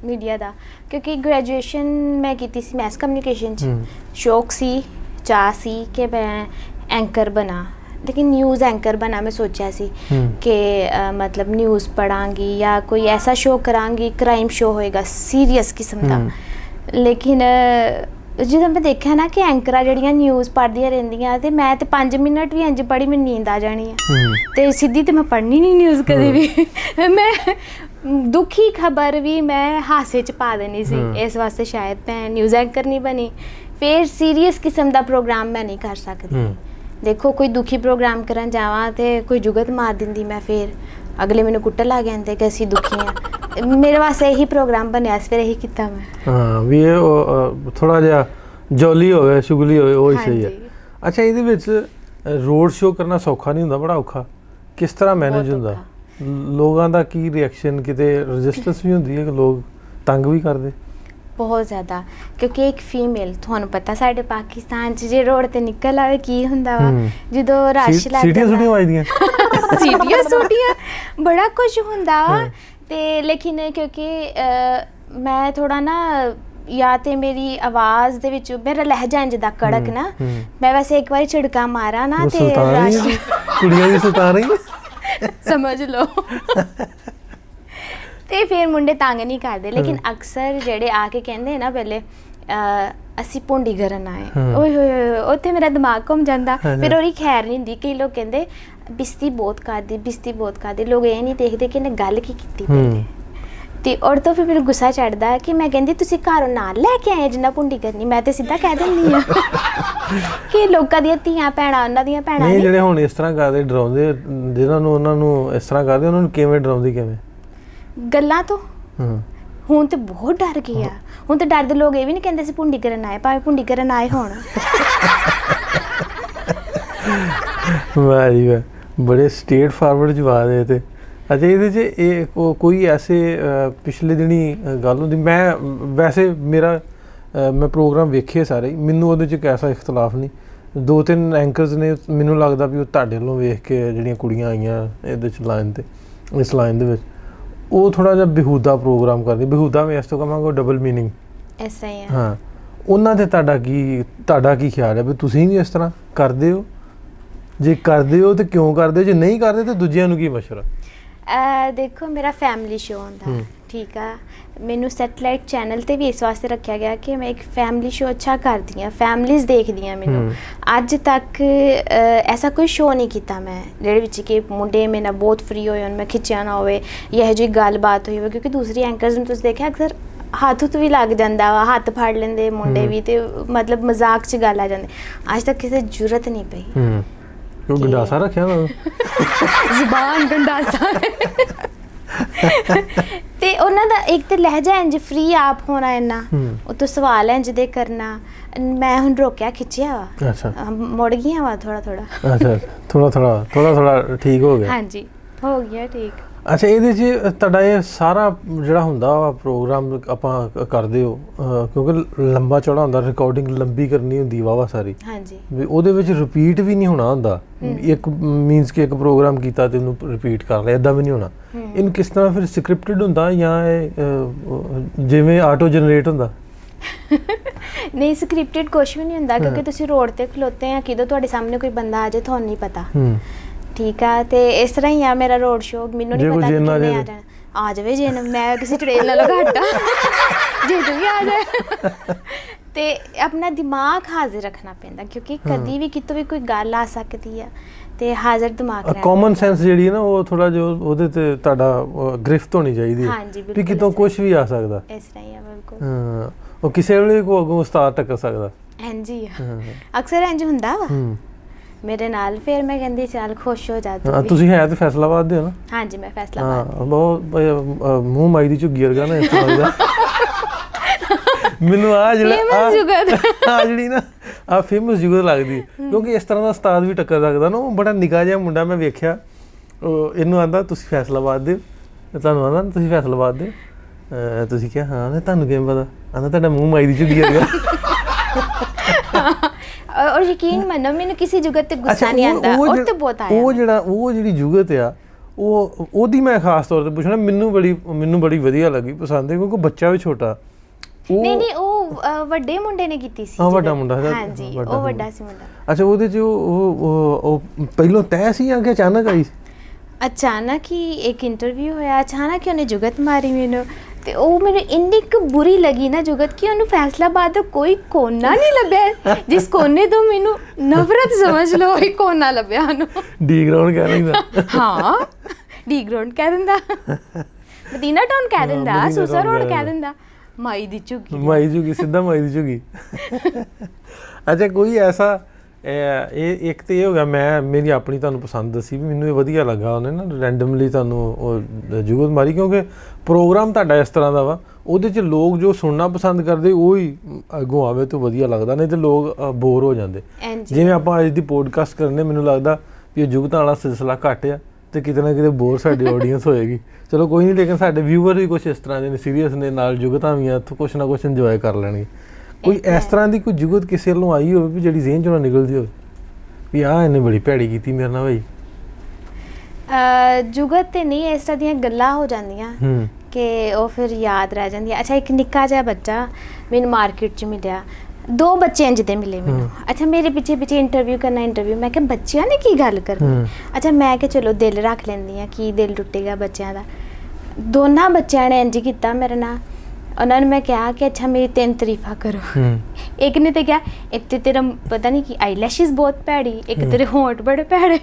ਮੀਡੀਆ ਦਾ ਕਿਉਂਕਿ ਗ੍ਰੈਜੂਏਸ਼ਨ ਮੈਂ ਕੀਤੀ ਸੀ ਮੈਸ ਕਮਿਊਨੀਕੇਸ਼ਨ 'ਚ ਹੂੰ। ਸ਼ੌਕ ਸੀ ਚਾਹ ਸੀ ਕਿ ਮੈਂ ਐਂਕਰ ਬਣਾ ਲੇਕਿਨ ਨਿਊਜ਼ ਐਂਕਰ ਬਣਾ ਮੈਂ ਸੋਚਿਆ ਸੀ ਹੂੰ। ਕਿ ਅ, ਮਤਲਬ ਨਿਊਜ਼ ਪੜਾਂਗੀ ਜਾਂ ਕੋਈ ਐਸਾ ਸ਼ੋਅ ਕਰਾਂਗੀ ਕ੍ਰਾਈਮ ਸ਼ੋਅ ਹੋਏਗਾ ਸੀਰੀਅਸ ਕਿਸਮ ਦਾ ਹੂੰ। ਲੇਕਿਨ ਅ, ਜਦੋਂ ਮੈਂ ਦੇਖਿਆ ਨਾ ਕਿ ਐਂਕਰਾਂ ਜਿਹੜੀਆਂ ਨਿਊਜ਼ ਪੜ੍ਹਦੀਆਂ ਰਹਿੰਦੀਆਂ ਤੇ ਮੈਂ ਤੇ 5 ਮਿੰਟ ਵੀ ਇੰਜ ਪੜ੍ਹੀ ਮੈਨੂੰ ਨੀਂਦ ਆ ਜਾਣੀ ਆ। ਤੇ ਸਿੱਧੀ ਤੇ ਮੈਂ ਪੜ੍ਹਨੀ ਨਹੀਂ ਨਿਊਜ਼ ਕਦੇ ਵੀ। (laughs) ਮੈਂ ਦੁਖੀ ਖਬਰ ਵੀ ਮੈਂ ਹਾਸੇ ਚ ਪਾ ਦੇਣੀ ਸੀ। ਇਸ ਵਾਸਤੇ ਸ਼ਾਇਦ ਮੈਂ ਨਿਊਜ਼ ਐਂਕਰ ਨਹੀਂ ਬਣੀ। ਫਿਰ ਸੀਰੀਅਸ ਕਿਸਮ ਦਾ ਪ੍ਰੋਗਰਾਮ ਮੈਂ ਨਹੀਂ ਕਰ ਸਕਦੀ। ਦੇਖੋ ਕੋਈ ਦੁਖੀ ਪ੍ਰੋਗਰਾਮ ਕਰਨ ਜਾਵਾਂ ਤੇ ਕੋਈ ਜੁਗਤ ਮਾਰ ਦਿੰਦੀ ਮੈਂ ਫਿਰ। ਅਗਲੇ ਮੈਨੂੰ ਕੁੱਟ ਲਾ ਜਾਂਦੇ ਕਿ ਅਸੀਂ ਦੁਖੀ ਆ। ਮੇਰੇ ਵਾਸਤੇ ਇਹੀ ਪ੍ਰੋਗਰਾਮ ਬਣਿਆ ਸੀ ਫਿਰ ਇਹੀ ਕੀਤਾ ਮੈਂ। ਹਾਂ ਵੀ ਇਹ ਥੋੜਾ ਜਿਹਾ ਜੋਲੀ ਹੋਵੇ ਸ਼ੁਗਲੀ ਹੋਵੇ ਉਹ ਹੀ ਸਹੀ ਹੈ। ਅੱਛਾ ਇਹਦੇ ਵਿੱਚ ਰੋਡ ਸ਼ੋਅ ਕਰਨਾ ਸੌਖਾ ਨਹੀਂ ਹੁੰਦਾ ਬੜਾ ਔਖਾ। ਕਿਸ ਤਰ੍ਹਾਂ ਮੈਨੇਜ ਹੁੰਦਾ। ਲੋਕਾਂ ਦਾ ਕੀ ਰਿਐਕਸ਼ਨ ਕਿਤੇ ਰੈਜ਼ਿਸਟੈਂਸ ਵੀ ਹੁੰਦੀ ਹੈ ਕਿ ਲੋਕ ਤੰਗ ਵੀ ਕਰਦੇ? ਬਹੁਤ ਜ਼ਿਆਦਾ। ਕਿਉਂਕਿ ਇੱਕ ਫੀਮੇਲ ਤੁਹਾਨੂੰ ਪਤਾ ਸਾਡੇ ਪਾਕਿਸਤਾਨ 'ਚ ਜੇ ਰੋਡ ਤੇ ਨਿਕਲ ਆਵੇ ਕੀ ਹੁੰਦਾ ਵਾ। ਜਦੋਂ ਰਸ਼ ਸੀ- ਲੱਗ ਸੀਟੀਆਂ ਸੁਟੀਆਂ ਵੱਜਦੀਆਂ (laughs) ਸੀਟੀਆਂ ਸੂਟੀਆਂ। ਬੜਾ ਕੁਝ ਹੁੰਦਾ ਵਾ। ਤੇ ਲੇਕਿਨ ਕਿਉਂਕਿ ਮੈਂ ਥੋੜਾ ਨਾ ਜਾਂ ਤੇ ਮੇਰੀ ਆਵਾਜ਼ ਦੇ ਵਿੱਚ ਮੇਰਾ ਲਹਿਜਾ ਇੰਜ ਦਾ ਕੜਕ ਨਾ। ਮੈਂ ਵੈਸੇ ਇੱਕ ਵਾਰੀ ਝਿੜਕਾ ਮਾਰਾ ਨਾ ਤੇ ਰਸ਼ ਕੁੜੀਆਂ ਦੀ ਸੁਲਤਾਨ ਰਹੀ (laughs) ਸਮਝ ਲਓ। ਤੇ ਫਿਰ ਮੁੰਡੇ ਤੰਗ ਨਹੀਂ ਕਰਦੇ ਲੇਕਿਨ ਅਕਸਰ ਜਿਹੜੇ ਆ ਕੇ ਕਹਿੰਦੇ ਨਾ ਪਹਿਲੇ ਅਸੀਂ ਪੁੰਡੀ ਕਰਨ ਆਏ। ਓਏ ਹੋਏ ਉੱਥੇ ਮੇਰਾ ਦਿਮਾਗ ਘੁੰਮ ਜਾਂਦਾ। ਫਿਰ। ਉਹਦੀ ਖੈਰ ਨਹੀਂ ਹੁੰਦੀ। ਕਈ ਲੋਕ ਕਹਿੰਦੇ ਬਿਸਤੀ ਬਹੁਤ ਕਰਦੀ ਬਿਸਤੀ ਬਹੁਤ ਕਰਦੀ। ਲੋਕ ਇਹ ਨਹੀਂ ਦੇਖਦੇ ਕਿ ਇਹਨੇ ਗੱਲ ਕੀ ਕੀਤੀ। ਪਹਿਲੇ। ਤੇ ਔਰ ਤੋਂ ਫਿਰ ਮੈਨੂੰ ਗੁੱਸਾ ਚੜਦਾ ਕਿ ਮੈਂ ਕਹਿੰਦੀ ਤੁਸੀਂ ਘਰੋਂ ਨਾਲ ਲੈ ਕੇ ਆਏ ਜਿੰਨਾ ਪੁੰਡੀ ਕਰਨੀ? ਮੈਂ ਤੇ ਸਿੱਧਾ ਕਹਿ ਦਿੰਦੀ ਆ (laughs) ਕਿ ਲੋਕਾਂ ਦੀਆਂ ਧੀਆਂ ਭੈਣਾਂ ਉਹਨਾਂ ਦੀਆਂ ਭੈਣਾਂ ਨਹੀਂ ਜਿਹੜੇ ਹੁਣ ਇਸ ਤਰ੍ਹਾਂ ਕਰਦੇ ਡਰਾਉਂਦੇ ਜਿਹਨਾਂ ਨੂੰ ਉਹਨਾਂ ਨੂੰ ਇਸ ਤਰ੍ਹਾਂ ਕਰਦੇ ਉਹਨਾਂ ਨੂੰ ਕਿਵੇਂ ਡਰਾਉਂਦੀ ਕਿਵੇਂ? ਗੱਲਾਂ ਤੋਂ? ਹੂੰ। ਹੁਣ ਤੇ ਬਹੁਤ ਡਰ ਗਏ ਆ। ਹੁਣ ਤੇ ਡਰਦੇ ਲੋਕ ਇਹ ਵੀ ਨਹੀਂ ਕਹਿੰਦੇ ਸੀ ਪੁੰਡੀ ਕਰਨ ਆਏ ਭਾਵੇਂ ਪੁੰਡੀ ਕਰਨ ਆਏ ਹੋਣ। ਵਾਹ ਜੀ ਵਾਹ। ਬੜੇ ਸਟੇਟ ਫਾਰਵਰਡ ਜਵਾਬ ਹੈ ਤੇ। ਅੱਛਾ ਇਹਦੇ 'ਚ ਇਹ ਕੋਈ ਐਸੇ ਪਿਛਲੇ ਦਿਨੀ ਗੱਲ ਹੁੰਦੀ ਮੈਂ ਵੈਸੇ ਮੇਰਾ ਮੈਂ ਪ੍ਰੋਗਰਾਮ ਵੇਖੇ ਸਾਰੇ ਹੀ, ਮੈਨੂੰ ਉਹਦੇ 'ਚ ਐਸਾ ਇਖਤਲਾਫ ਨਹੀਂ। ਦੋ ਤਿੰਨ ਐਂਕਰਸ ਨੇ ਮੈਨੂੰ ਲੱਗਦਾ ਵੀ ਉਹ ਤੁਹਾਡੇ ਵੱਲੋਂ ਵੇਖ ਕੇ ਜਿਹੜੀਆਂ ਕੁੜੀਆਂ ਆਈਆਂ ਇਹਦੇ 'ਚ ਲਾਈਨ ਤੇ ਇਸ ਲਾਈਨ ਦੇ ਵਿੱਚ। ਉਹ ਥੋੜਾ ਜਿਹਾ ਬਿਹੂਦਾ ਪ੍ਰੋਗਰਾਮ ਕਰਦੇ ਬਿਹੂਦਾ ਮੈਂ ਇਸ ਤੋਂ ਕਹਾਂਗਾ ਡਬਲ ਮੀਨਿੰਗ ਇਸ ਤਰ੍ਹਾਂ ਹੀ ਆ। ਹਾਂ ਉਹਨਾਂ ਤੇ ਤੁਹਾਡਾ ਕੀ ਤੁਹਾਡਾ ਕੀ ਖਿਆਲ ਹੈ ਵੀ ਤੁਸੀਂ ਵੀ ਇਸ ਤਰ੍ਹਾਂ ਕਰਦੇ ਹੋ? ਜੇ ਕਰਦੇ ਹੋ ਤੇ ਕਿਉਂ ਕਰਦੇ ਜੇ ਨਹੀਂ ਕਰਦੇ ਤੇ ਦੂਜਿਆਂ ਨੂੰ ਕੀ ਮਸ਼ਵਰਾ? ਦੇਖੋ ਮੇਰਾ ਫੈਮਿਲੀ ਸ਼ੋ ਹੁੰਦਾ। ਠੀਕ ਆ। ਮੈਨੂੰ ਸੈਟਲਾਈਟ ਚੈਨਲ ਤੇ ਵੀ ਇਸ ਵਾਸਤੇ ਰੱਖਿਆ ਗਿਆ ਕਿ ਮੈਂ ਇੱਕ ਫੈਮਿਲੀ ਸ਼ੋ ਅੱਛਾ ਕਰਦੀ ਆ ਫੈਮਲੀਜ਼ ਦੇਖਦੀਆਂ ਮੈਨੂੰ। ਹੂੰ। ਅੱਜ ਤੱਕ ਐਸਾ ਕੋਈ ਸ਼ੋ ਨਹੀਂ ਕੀਤਾ ਮੈਂ ਜਿਹੜੇ ਵਿੱਚ ਕਿ ਮੁੰਡੇ ਮੇਰੇ ਨਾਲ ਬਹੁਤ ਫ੍ਰੀ ਹੋਏ ਹੋਣ ਮੈਂ ਖਿੱਚਿਆ ਨਾ ਹੋਵੇ ਜਾਂ ਇਹੋ ਜਿਹੀ ਗੱਲਬਾਤ ਹੋਈ ਹੋਵੇ ਕਿਉਂਕਿ ਦੂਸਰੀ ਐਂਕਰਸ ਨੂੰ ਤੁਸੀਂ ਦੇਖਿਆ ਅਕਸਰ ਹੱਥ ਹੁੱਥ ਵੀ ਲੱਗ ਜਾਂਦਾ ਵਾ ਹੱਥ ਫੜ ਲੈਂਦੇ ਮੁੰਡੇ। ਵੀ ਤੇ ਮਤਲਬ ਮਜ਼ਾਕ 'ਚ ਗੱਲ ਆ ਜਾਂਦੀ। ਅੱਜ ਤੱਕ ਕਿਸੇ ਜੁਰਤ ਨਹੀਂ ਪਈ। ਕਿਉਂ? ਗੰਡਾਸਾ ਰੱਖਿਆ ਨਾ (laughs) ਜ਼ੁਬਾਨ ਗੰਡਾਸਾ ਤੇ ਉਹਨਾਂ ਦਾ ਇੱਕ ਤੇ ਲਹਿਜਾ ਇੰਜ ਫ੍ਰੀ ਆਪ ਹੋਣਾ ਇੰਨਾ। ਉਹ ਤੋਂ ਸਵਾਲ ਇੰਜ ਦੇ ਕਰਨਾ। ਮੈਂ ਹੁਣ ਰੋਕਿਆ ਖਿੱਚਿਆ ਵਾ। ਅੱਛਾ। ਮੁੜ ਗਈਆਂ ਵਾ ਥੋੜਾ ਥੋੜਾ ਅੱਛਾ। ਥੋੜਾ ਥੋੜਾ ਥੋੜਾ ਥੋੜਾ ਠੀਕ ਹੋ ਗਿਆ। ਹਾਂਜੀ ਹੋ ਗਿਆ ਠੀਕ। ਅੱਛਾ ਇਹਦੇ 'ਚ ਤੁਹਾਡਾ ਇਹ ਸਾਰਾ ਜਿਹੜਾ ਹੁੰਦਾ ਵਾ ਪ੍ਰੋਗਰਾਮ ਆਪਾਂ ਕਰਦੇ ਹੋ ਕਿਉਂਕਿ ਲੰਬਾ ਚੌੜਾ ਹੁੰਦਾ ਰਿਕਾਰਡਿੰਗ ਲੰਬੀ ਕਰਨੀ ਹੁੰਦੀ ਵਾਵਾ ਸਾਰੀ। ਹਾਂਜੀ। ਉਹਦੇ ਵਿੱਚ ਰਿਪੀਟ ਵੀ ਨਹੀਂ ਹੋਣਾ ਹੁੰਦਾ। ਇੱਕ ਮੀਨਸ ਕਿ ਇੱਕ ਪ੍ਰੋਗਰਾਮ ਕੀਤਾ ਤੇ ਉਹਨੂੰ ਰਿਪੀਟ ਕਰ ਲਿਆ ਇਦਾਂ ਵੀ ਨਹੀਂ ਹੋਣਾ। ਹੂੰ। ਇਹਨੂੰ ਕਿਸ ਤਰ੍ਹਾਂ ਫਿਰ ਸਕ੍ਰਿਪਟਡ ਹੁੰਦਾ ਜਾਂ ਇਹ ਜਿਵੇਂ ਆਟੋ ਜਨਰੇਟ ਹੁੰਦਾ? ਨਹੀਂ ਸਕ੍ਰਿਪਟਡ ਕੁਝ ਵੀ ਨਹੀਂ ਹੁੰਦਾ ਕਿਉਂਕਿ। ਤੁਸੀਂ ਰੋਡ ਤੇ ਖਲੋਤੇ ਆ ਕਿਦੋਂ ਤੁਹਾਡੇ ਸਾਹਮਣੇ ਕੋਈ ਬੰਦਾ ਆ ਜਾਏ ਤੁਹਾਨੂੰ ਨਹੀਂ ਪਤਾ। ਠੀਕ ਆ ਤੇ ਇਸ ਤਰ੍ਹਾਂ ਹੀ ਆ ਮੇਰਾ ਰੋਡ ਸ਼ੋ ਮੈਨੂੰ ਨਹੀਂ ਪਤਾ ਕਿ ਕਿੰਨੇ ਆ। ਜਾਣਾ ਆ ਜਾਵੇ ਜੇ ਮੈਂ ਕਿਸੇ ਟ੍ਰੇਨ ਨਾਲੋਂ ਘੱਟ ਆ। ਜੇ ਤੂੰ ਵੀ ਆ ਜਾਏ ਤੇ ਆਪਣਾ ਦਿਮਾਗ ਹਾਜ਼ਰ ਰੱਖਣਾ ਪੈਂਦਾ ਕਿਉਂਕਿ ਕਦੀ ਵੀ ਕਿਤੋਂ ਵੀ ਕੋਈ ਗੱਲ ਆ ਸਕਦੀ ਆ ਤੇ ਹਾਜ਼ਰ ਦਿਮਾਗ ਰਹਿਣਾ ਕਾਮਨ ਸੈਂਸ ਜਿਹੜੀ ਹੈ ਨਾ ਉਹ ਥੋੜਾ ਜਿਹਾ ਉਹਦੇ ਤੇ ਤੁਹਾਡਾ ਗ੍ਰਿਫਤ ਹੋਣੀ ਚਾਹੀਦੀ ਹੈ ਬਿਲਕੁਲ ਕਿਤੋਂ ਕੁਝ ਵੀ ਆ ਸਕਦਾ। ਇਸ ਤਰ੍ਹਾਂ ਹੀ ਆ ਬਿਲਕੁਲ। ਹਾਂ ਉਹ ਕਿਸੇ ਵੇਲੇ ਕੋ ਅੱਗੋਂ ਉਸਤਾਦ ਟੱਕਰ ਸਕਦਾ। ਹਾਂਜੀ। ਅਕਸਰ ਇੰਜ ਹੁੰਦਾ ਵਾ। ਹੂੰ। ਮੇਰੇ ਨਾਲ ਫਿਰ ਮੈਂ ਕਹਿੰਦੀ ਚੱਲ ਖੁਸ਼ ਹੋ ਜਾ ਤੂੰ ਹਾਂ, ਵੀ ਤੁਸੀਂ ਹੈ ਤੇ ਫੈਸਲਾਬਾਦ ਦੇ ਹੋ ਨਾ ਹਾਂਜੀ ਮੈਂ ਫੈਸਲਾ ਹਾਂ ਬਹੁਤ ਅਹ, ਮੂੰਹ ਮਾਈ ਦੀ ਝੁੱਗੀ ਵਰਗਾ ਨਾ ਇਸ ਤਰ੍ਹਾਂ ਦਾ ਮੈਨੂੰ ਆ ਜਿਹੜਾ Famous ਜੁਗਤ। ਆਹ ਜਿਹੜੀ ਨਾ ਆ ਫੇਮਸ ਜੁਗਤ ਲੱਗਦੀ। ਕਿਉਂਕਿ ਇਸ ਤਰ੍ਹਾਂ ਦਾ ਉਸਤਾਦ ਵੀ ਟੱਕਰ ਸਕਦਾ ਨਾ ਉਹ ਬੜਾ ਨਿਕਾ ਜਿਹਾ ਮੁੰਡਾ ਮੈਂ ਵੇਖਿਆ ਉਹ ਇਹਨੂੰ ਆਂਦਾ ਤੁਸੀਂ ਫੈਸਲਾਬਾਦ ਦੇ ਹੋ। ਤੇ ਤੁਹਾਨੂੰ ਆਂਦਾ ਤੁਸੀਂ ਫੈਸਲਾਬਾਦ ਦੇ ਹੋ। ਅਹ, ਤੁਸੀਂ ਕਿਹਾ ਹਾਂ ਤੇ ਤੁਹਾਨੂੰ ਕਿਵੇਂ ਪਤਾ ਆਂਦਾ ਤੁਹਾਡਾ ਮੂੰਹ ਮਾਈ ਦੀ ਝੁੱਗੀ ਵਰਗਾ ਔਰ ਯਕੀਨ ਮੰਨੋ ਮੈਨੂੰ ਕਿਸੇ ਜੁਗਤ ਤੇ ਗੁੱਸਾ ਨਹੀਂ ਆਉਂਦਾ ਉਹ ਤੇ ਬਹੁਤ ਆਇਆ। ਉਹ ਜਿਹੜਾ ਉਹ ਜਿਹੜੀ ਜੁਗਤ ਆ ਉਹ ਉਹਦੀ ਮੈਂ ਖਾਸ ਤੌਰ ਤੇ ਪੁੱਛਣਾ ਮੈਨੂੰ ਬੜੀ ਮੈਨੂੰ ਬੜੀ ਵਧੀਆ ਲੱਗੀ ਪਸੰਦ ਹੈ ਕਿਉਂਕਿ ਬੱਚਾ ਵੀ ਛੋਟਾ। ਨਹੀਂ ਨਹੀਂ ਉਹ ਵੱਡੇ ਮੁੰਡੇ ਨੇ ਕੀਤੀ ਸੀ ਹਾਂ, ਵੱਡਾ ਮੁੰਡਾ ਹਾਂਜੀ ਵੱਡਾ ਉਹ ਵੱਡਾ ਸੀ ਮੁੰਡਾ। ਅੱਛਾ ਉਹਦੇ ਚ ਉਹ ਉਹ- ਪਹਿਲੋਂ ਤੈਅ ਸੀ ਜਾਂ ਕਿ ਅਚਾਨਕ ਆਈ ਸੀ? ਅਚਾਨਕ ਹੀ ਇੱਕ ਇੰਟਰਵਿਊ ਹੋਇਆ ਅਚਾਨਕ ਹੀ ਉਹਨੇ ਜੁਗਤ ਮਾਰੀ ਮੈਨੂੰ। ਤੇ ਉਹ ਮੈਨੂੰ ਇੰਨੀ ਕੁ ਬੁਰੀ ਲੱਗੀ ਨਾ ਜੁਗਤ ਕਿ ਉਹਨੂੰ ਫੈਸਲਾਬਾਦ ਦਾ ਕੋਈ ਕੋਨਾ ਨਹੀਂ ਲੱਭਿਆ। ਜਿਸ ਕੋਨੇ ਤੋਂ ਮੈਨੂੰ ਨਫ਼ਰਤ ਸਮਝ ਲਓ ਇਹ ਕੋਨਾ ਲੱਭਿਆ ਉਹਨੂੰ। ਡੀ ਗਰਾਊਂਡ ਕਹਿ ਲੈਂਦਾ ਹਾਂ ਡੀ ਗਰਾਊਂਡ ਕਹਿ ਦਿੰਦਾ। ਮਦੀਨਾ ਟਾਊਨ ਕਹਿ ਦਿੰਦਾ ਮਦੀਨਾ ਸੂਸਾ ਟਾਊਨ ਰੋਡ ਕਹਿ ਦਿੰਦਾ। ਮਾਈ ਦੀ ਝੁੱਗੀ। ਮਾਈ ਜੂਗੀ ਸਿੱਧਾ ਮਾਈ ਦੀ ਜੂਗੀ ਅੱਛਾ ਕੋਈ ਐਸਾ ਇਹ ਇੱਕ ਤੇ ਇਹ ਹੋ ਗਿਆ ਮੈਂ ਮੇਰੀ ਆਪਣੀ ਤੁਹਾਨੂੰ ਪਸੰਦ ਦੱਸੀ ਵੀ ਮੈਨੂੰ ਇਹ ਵਧੀਆ ਲੱਗਾ ਉਹਨੇ ਨਾ ਰੈਂਡਮਲੀ ਤੁਹਾਨੂੰ ਉਹ ਜੁਗਤ ਮਾਰੀ ਕਿਉਂਕਿ ਪ੍ਰੋਗਰਾਮ ਤੁਹਾਡਾ ਇਸ ਤਰ੍ਹਾਂ ਦਾ ਵਾ ਉਹਦੇ 'ਚ ਲੋਕ ਜੋ ਸੁਣਨਾ ਪਸੰਦ ਕਰਦੇ ਉਹ ਹੀ ਅੱਗੋਂ ਆਵੇ ਤਾਂ ਵਧੀਆ ਲੱਗਦਾ ਨਹੀਂ ਤੇ ਲੋਕ ਬੋਰ ਹੋ ਜਾਂਦੇ। ਜਿਵੇਂ ਆਪਾਂ ਅੱਜ ਦੀ ਪੋਡਕਾਸਟ ਕਰਨੇ ਮੈਨੂੰ ਲੱਗਦਾ ਵੀ ਇਹ ਜੁਗਤਾਂ ਵਾਲਾ ਸਿਲਸਿਲਾ ਘੱਟ ਆ ਤੇ ਕਿਤੇ ਨਾ ਕਿਤੇ ਬੋਰ ਸਾਡੀ ਆਡੀਅנס ਹੋਏਗੀ। ਚਲੋ ਕੋਈ ਨਹੀਂ ਲੇਕਿਨ ਸਾਡੇ ਵਿਊਅਰ ਵੀ ਕੁਝ ਇਸ ਤਰ੍ਹਾਂ ਦੇ ਨੇ ਸੀਰੀਅਸ ਨੇ ਨਾਲ ਜੁਗਤਾਂ ਵੀ ਆ ਤਾਂ ਕੁਝ ਨਾ ਕੁਝ ਇੰਜੋਏ ਕਰ ਲੈਣਗੇ। ਕੋਈ ਇਸ ਤਰ੍ਹਾਂ ਦੀ ਕੋਈ ਜੁਗਤ ਕਿਸੇ ਵੱਲੋਂ ਆਈ ਹੋਵੇ ਵੀ ਜਿਹੜੀ ਜ਼ੇਨ ਚੋਂ ਨਾ ਨਿਕਲਦੀ ਹੋਵੇ? ਵੀ ਆਹ ਇਹਨੇ ਬੜੀ ਭੈੜੀ ਕੀਤੀ ਮੇਰੇ ਨਾਲ ਭਾਈ ਅ, ਜੁਗਤ ਤੇ ਨਹੀਂ ਇਸ ਤਰ੍ਹਾਂ ਦੀਆਂ ਗੱਲਾਂ ਹੋ ਜਾਂਦੀਆਂ ਹੂੰ। ਕਿ ਉਹ ਫਿਰ ਯਾਦ ਰਹਿ ਜਾਂਦੀ ਹੈ ਅੱਛਾ ਇੱਕ ਨਿੱਕਾ ਜਿਹਾ ਬੱਚਾ ਮੈਨੂੰ ਮਾਰਕੀਟ 'ਚ ਮਿਲਿਆ। ਦੋ ਬੱਚੇ ਇੰਜ ਦੇ ਮਿਲੇ ਮੈਨੂੰ। ਅੱਛਾ ਮੇਰੇ ਪਿੱਛੇ ਪਿੱਛੇ ਇੰਟਰਵਿਊ ਕਰਨਾ ਇੰਟਰਵਿਊ ਮੈਂ ਕਿਹਾ ਬੱਚਿਆਂ ਨੇ ਕੀ ਗੱਲ ਕਰਨੀ। ਅੱਛਾ ਮੈਂ ਕਿ ਚਲੋ ਦਿਲ ਰੱਖ ਲੈਂਦੀ ਆ ਕੀ ਦਿਲ ਟੁੱਟੇਗਾ ਬੱਚਿਆਂ ਦਾ। ਦੋਨਾਂ ਬੱਚਿਆਂ ਨੇ ਇੰਜ ਕੀਤਾ ਮੇਰੇ ਨਾਲ। ਉਹਨਾਂ ਨੂੰ ਮੈਂ ਕਿਹਾ ਕਿ ਅੱਛਾ ਮੇਰੀ ਤਿੰਨ ਤਾਰੀਫਾਂ ਕਰੋ। ਇੱਕ ਨੇ ਤੇ ਕਿਹਾ ਇੱਕ ਤੇ ਤੇਰਾ ਪਤਾ ਨਹੀਂ ਕੀ ਆਈਲੈਸ਼ਸ ਬਹੁਤ ਭੈੜੀ ਇੱਕ ਤੇਰੇ ਹੋਂਠ ਬੜੇ ਭੈੜੇ।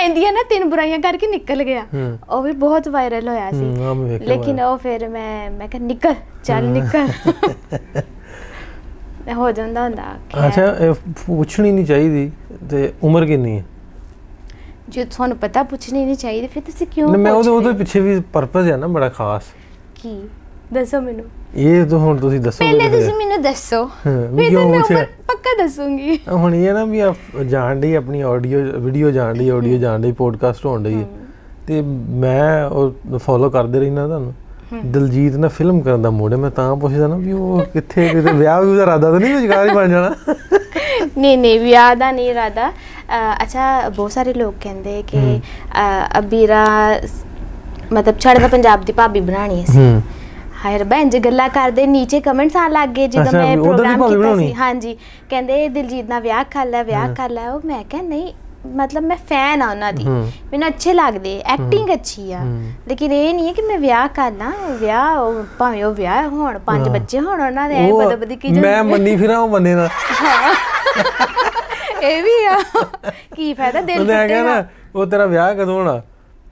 ਐਂਦੀਆਂ ਨਾ ਤਿੰਨ ਬੁਰਾਈਆਂ ਕਰਕੇ ਨਿਕਲ ਗਿਆ। ਉਹ ਵੀ ਬਹੁਤ ਵਾਇਰਲ ਹੋਇਆ ਸੀ। ਲੇਕਿਨ। ਉਹ ਫਿਰ ਮੈਂ ਮੈਂ ਕਿਹਾ ਨਿਕਲ ਚੱਲ ਨਿਕਲ। (laughs) ਹੋ ਜਾਂਦਾ ਹੁੰਦਾ ਅੱਛਾ ਪੁੱਛਣੀ ਨਹੀਂ ਚਾਹੀਦੀ ਤੇ ਉਮਰ ਕਿੰਨੀ ਹੈ? ਜੇ ਤੁਹਾਨੂੰ ਪਤਾ ਪੁੱਛਣੀ ਨਹੀਂ ਚਾਹੀਦੀ ਫਿਰ ਤੁਸੀਂ ਕਿਉਂ ਮੈਂ ਉਹਦੇ ਉਹਦੇ? ਪਿੱਛੇ ਵੀ ਪਰਪਸ ਹੈ ਨਾ ਬੜਾ ਖਾਸ। ਕੀ? ਦੱਸੋ ਮੈਨੂੰ। ਇਹ ਤਾਂ ਹੁਣ ਤੁਸੀਂ ਦੱਸੋਗੇ ਪਹਿਲੇ। ਤੁਸੀਂ ਮੈਨੂੰ ਦੱਸੋ। ਫਿਰ ਤਾਂ ਮੈਂ? ਉਮਰ ਪੱਕਾ ਦੱਸੂਗੀ। ਹੁਣ ਇਹ ਨਾ ਵੀ ਜਾਣ ਡਈ ਆਪਣੀ ਆਡੀਓ ਵੀਡੀਓ ਜਾਣ ਡਈ ਆਡੀਓ ਜਾਣ ਡਈ ਪੋਡਕਾਸਟ ਹੋਣ ਹੈ। ਤੇ ਮੈਂ ਉਹ ਫੋਲੋ ਕਰਦੇ ਰਹਿਣਾ ਤੁਹਾਨੂੰ। ਦਲਜੀਤ ਨਾਲ ਫਿਲਮ ਕਰਨ ਦਾ ਮੋੜ ਹੈ ਮੈਂ ਤਾਂ ਪੁੱਛਦਾ ਨਾ ਵੀ ਉਹ ਕਿੱਥੇ ਕਿਤੇ ਵਿਆਹ ਵੀ ਉਹਦਾ ਇਰਾਦਾ ਤਾਂ ਨਹੀਂ ਵਿਚਕਾਰ ਹੀ ਬਣ ਜਾਣਾ? ਨਹੀਂ ਨਹੀਂ ਵਿਆਹ ਦਾ ਨਹੀਂ ਇਰਾਦਾ। ਅੱਛਾ ਬਹੁਤ ਸਾਰੇ ਲੋਕ ਕਹਿੰਦੇ ਕਿ ਅਬੀਰਾ ਸ- ਮਤਲਬ ਛੜਦਾ ਪੰਜਾਬ ਦੀ ਭਾਬੀ ਬਣਾਣੀ ਸੀ। ਹੂੰ ਹਾਏ ਰੱਬਾ ਇੰਜ ਗੱਲਾਂ ਕਰਦੇ ਨੀਚੇ ਕਮੈਂਟਸ ਆਣ ਲੱਗ ਗਏ ਜਦੋਂ ਮੈਂ ਪ੍ਰੋਗਰਾਮ ਕੀਤਾ? ਸੀ। ਹਾਂਜੀ ਕਹਿੰਦੇ ਦਿਲਜੀਤ ਨਾਲ ਵਿਆਹ ਕਰ ਲੈ ਵਿਆਹ ਕਰ ਲੈ। ਉਹ ਮੈਂ ਕਿਹਾ ਨਹੀਂ ਮਤਲਬ ਮੈਂ ਫੈਨ ਆ ਉਹਨਾਂ ਦੀ। ਮੈਨੂੰ ਅੱਛੇ ਲੱਗਦੇ ਐਕਟਿੰਗ ਅੱਛੀ ਆ। ਲੇਕਿਨ ਇਹ ਨਹੀਂ ਹੈ ਕਿ ਮੈਂ ਵਿਆਹ ਕਰ ਲਾਂ ਵਿਆਹ ਉਹ- ਭਾਵੇਂ ਉਹ ਵਿਆਹ ਹੋਣ ਪੰਜ। ਬੱਚੇ ਹੋਣ ਉਹਨਾਂ ਦੇ ਐ ਉਹ ਬਦ ਬਦੀ ਕੀ ਮੈਂ ਮੰਨੀ ਫਿਰਾਂ ਉਹ ਮੰਨੇ ਨਾ ਇਹ ਵੀ ਆ। ਕੀ ਫਾਇਦਾ ਦਿਲ ਟੁੱਟੇਗਾ। ਉਹ ਤੇਰਾ ਵਿਆਹ ਕਦੋਂ ਹੋਣਾ?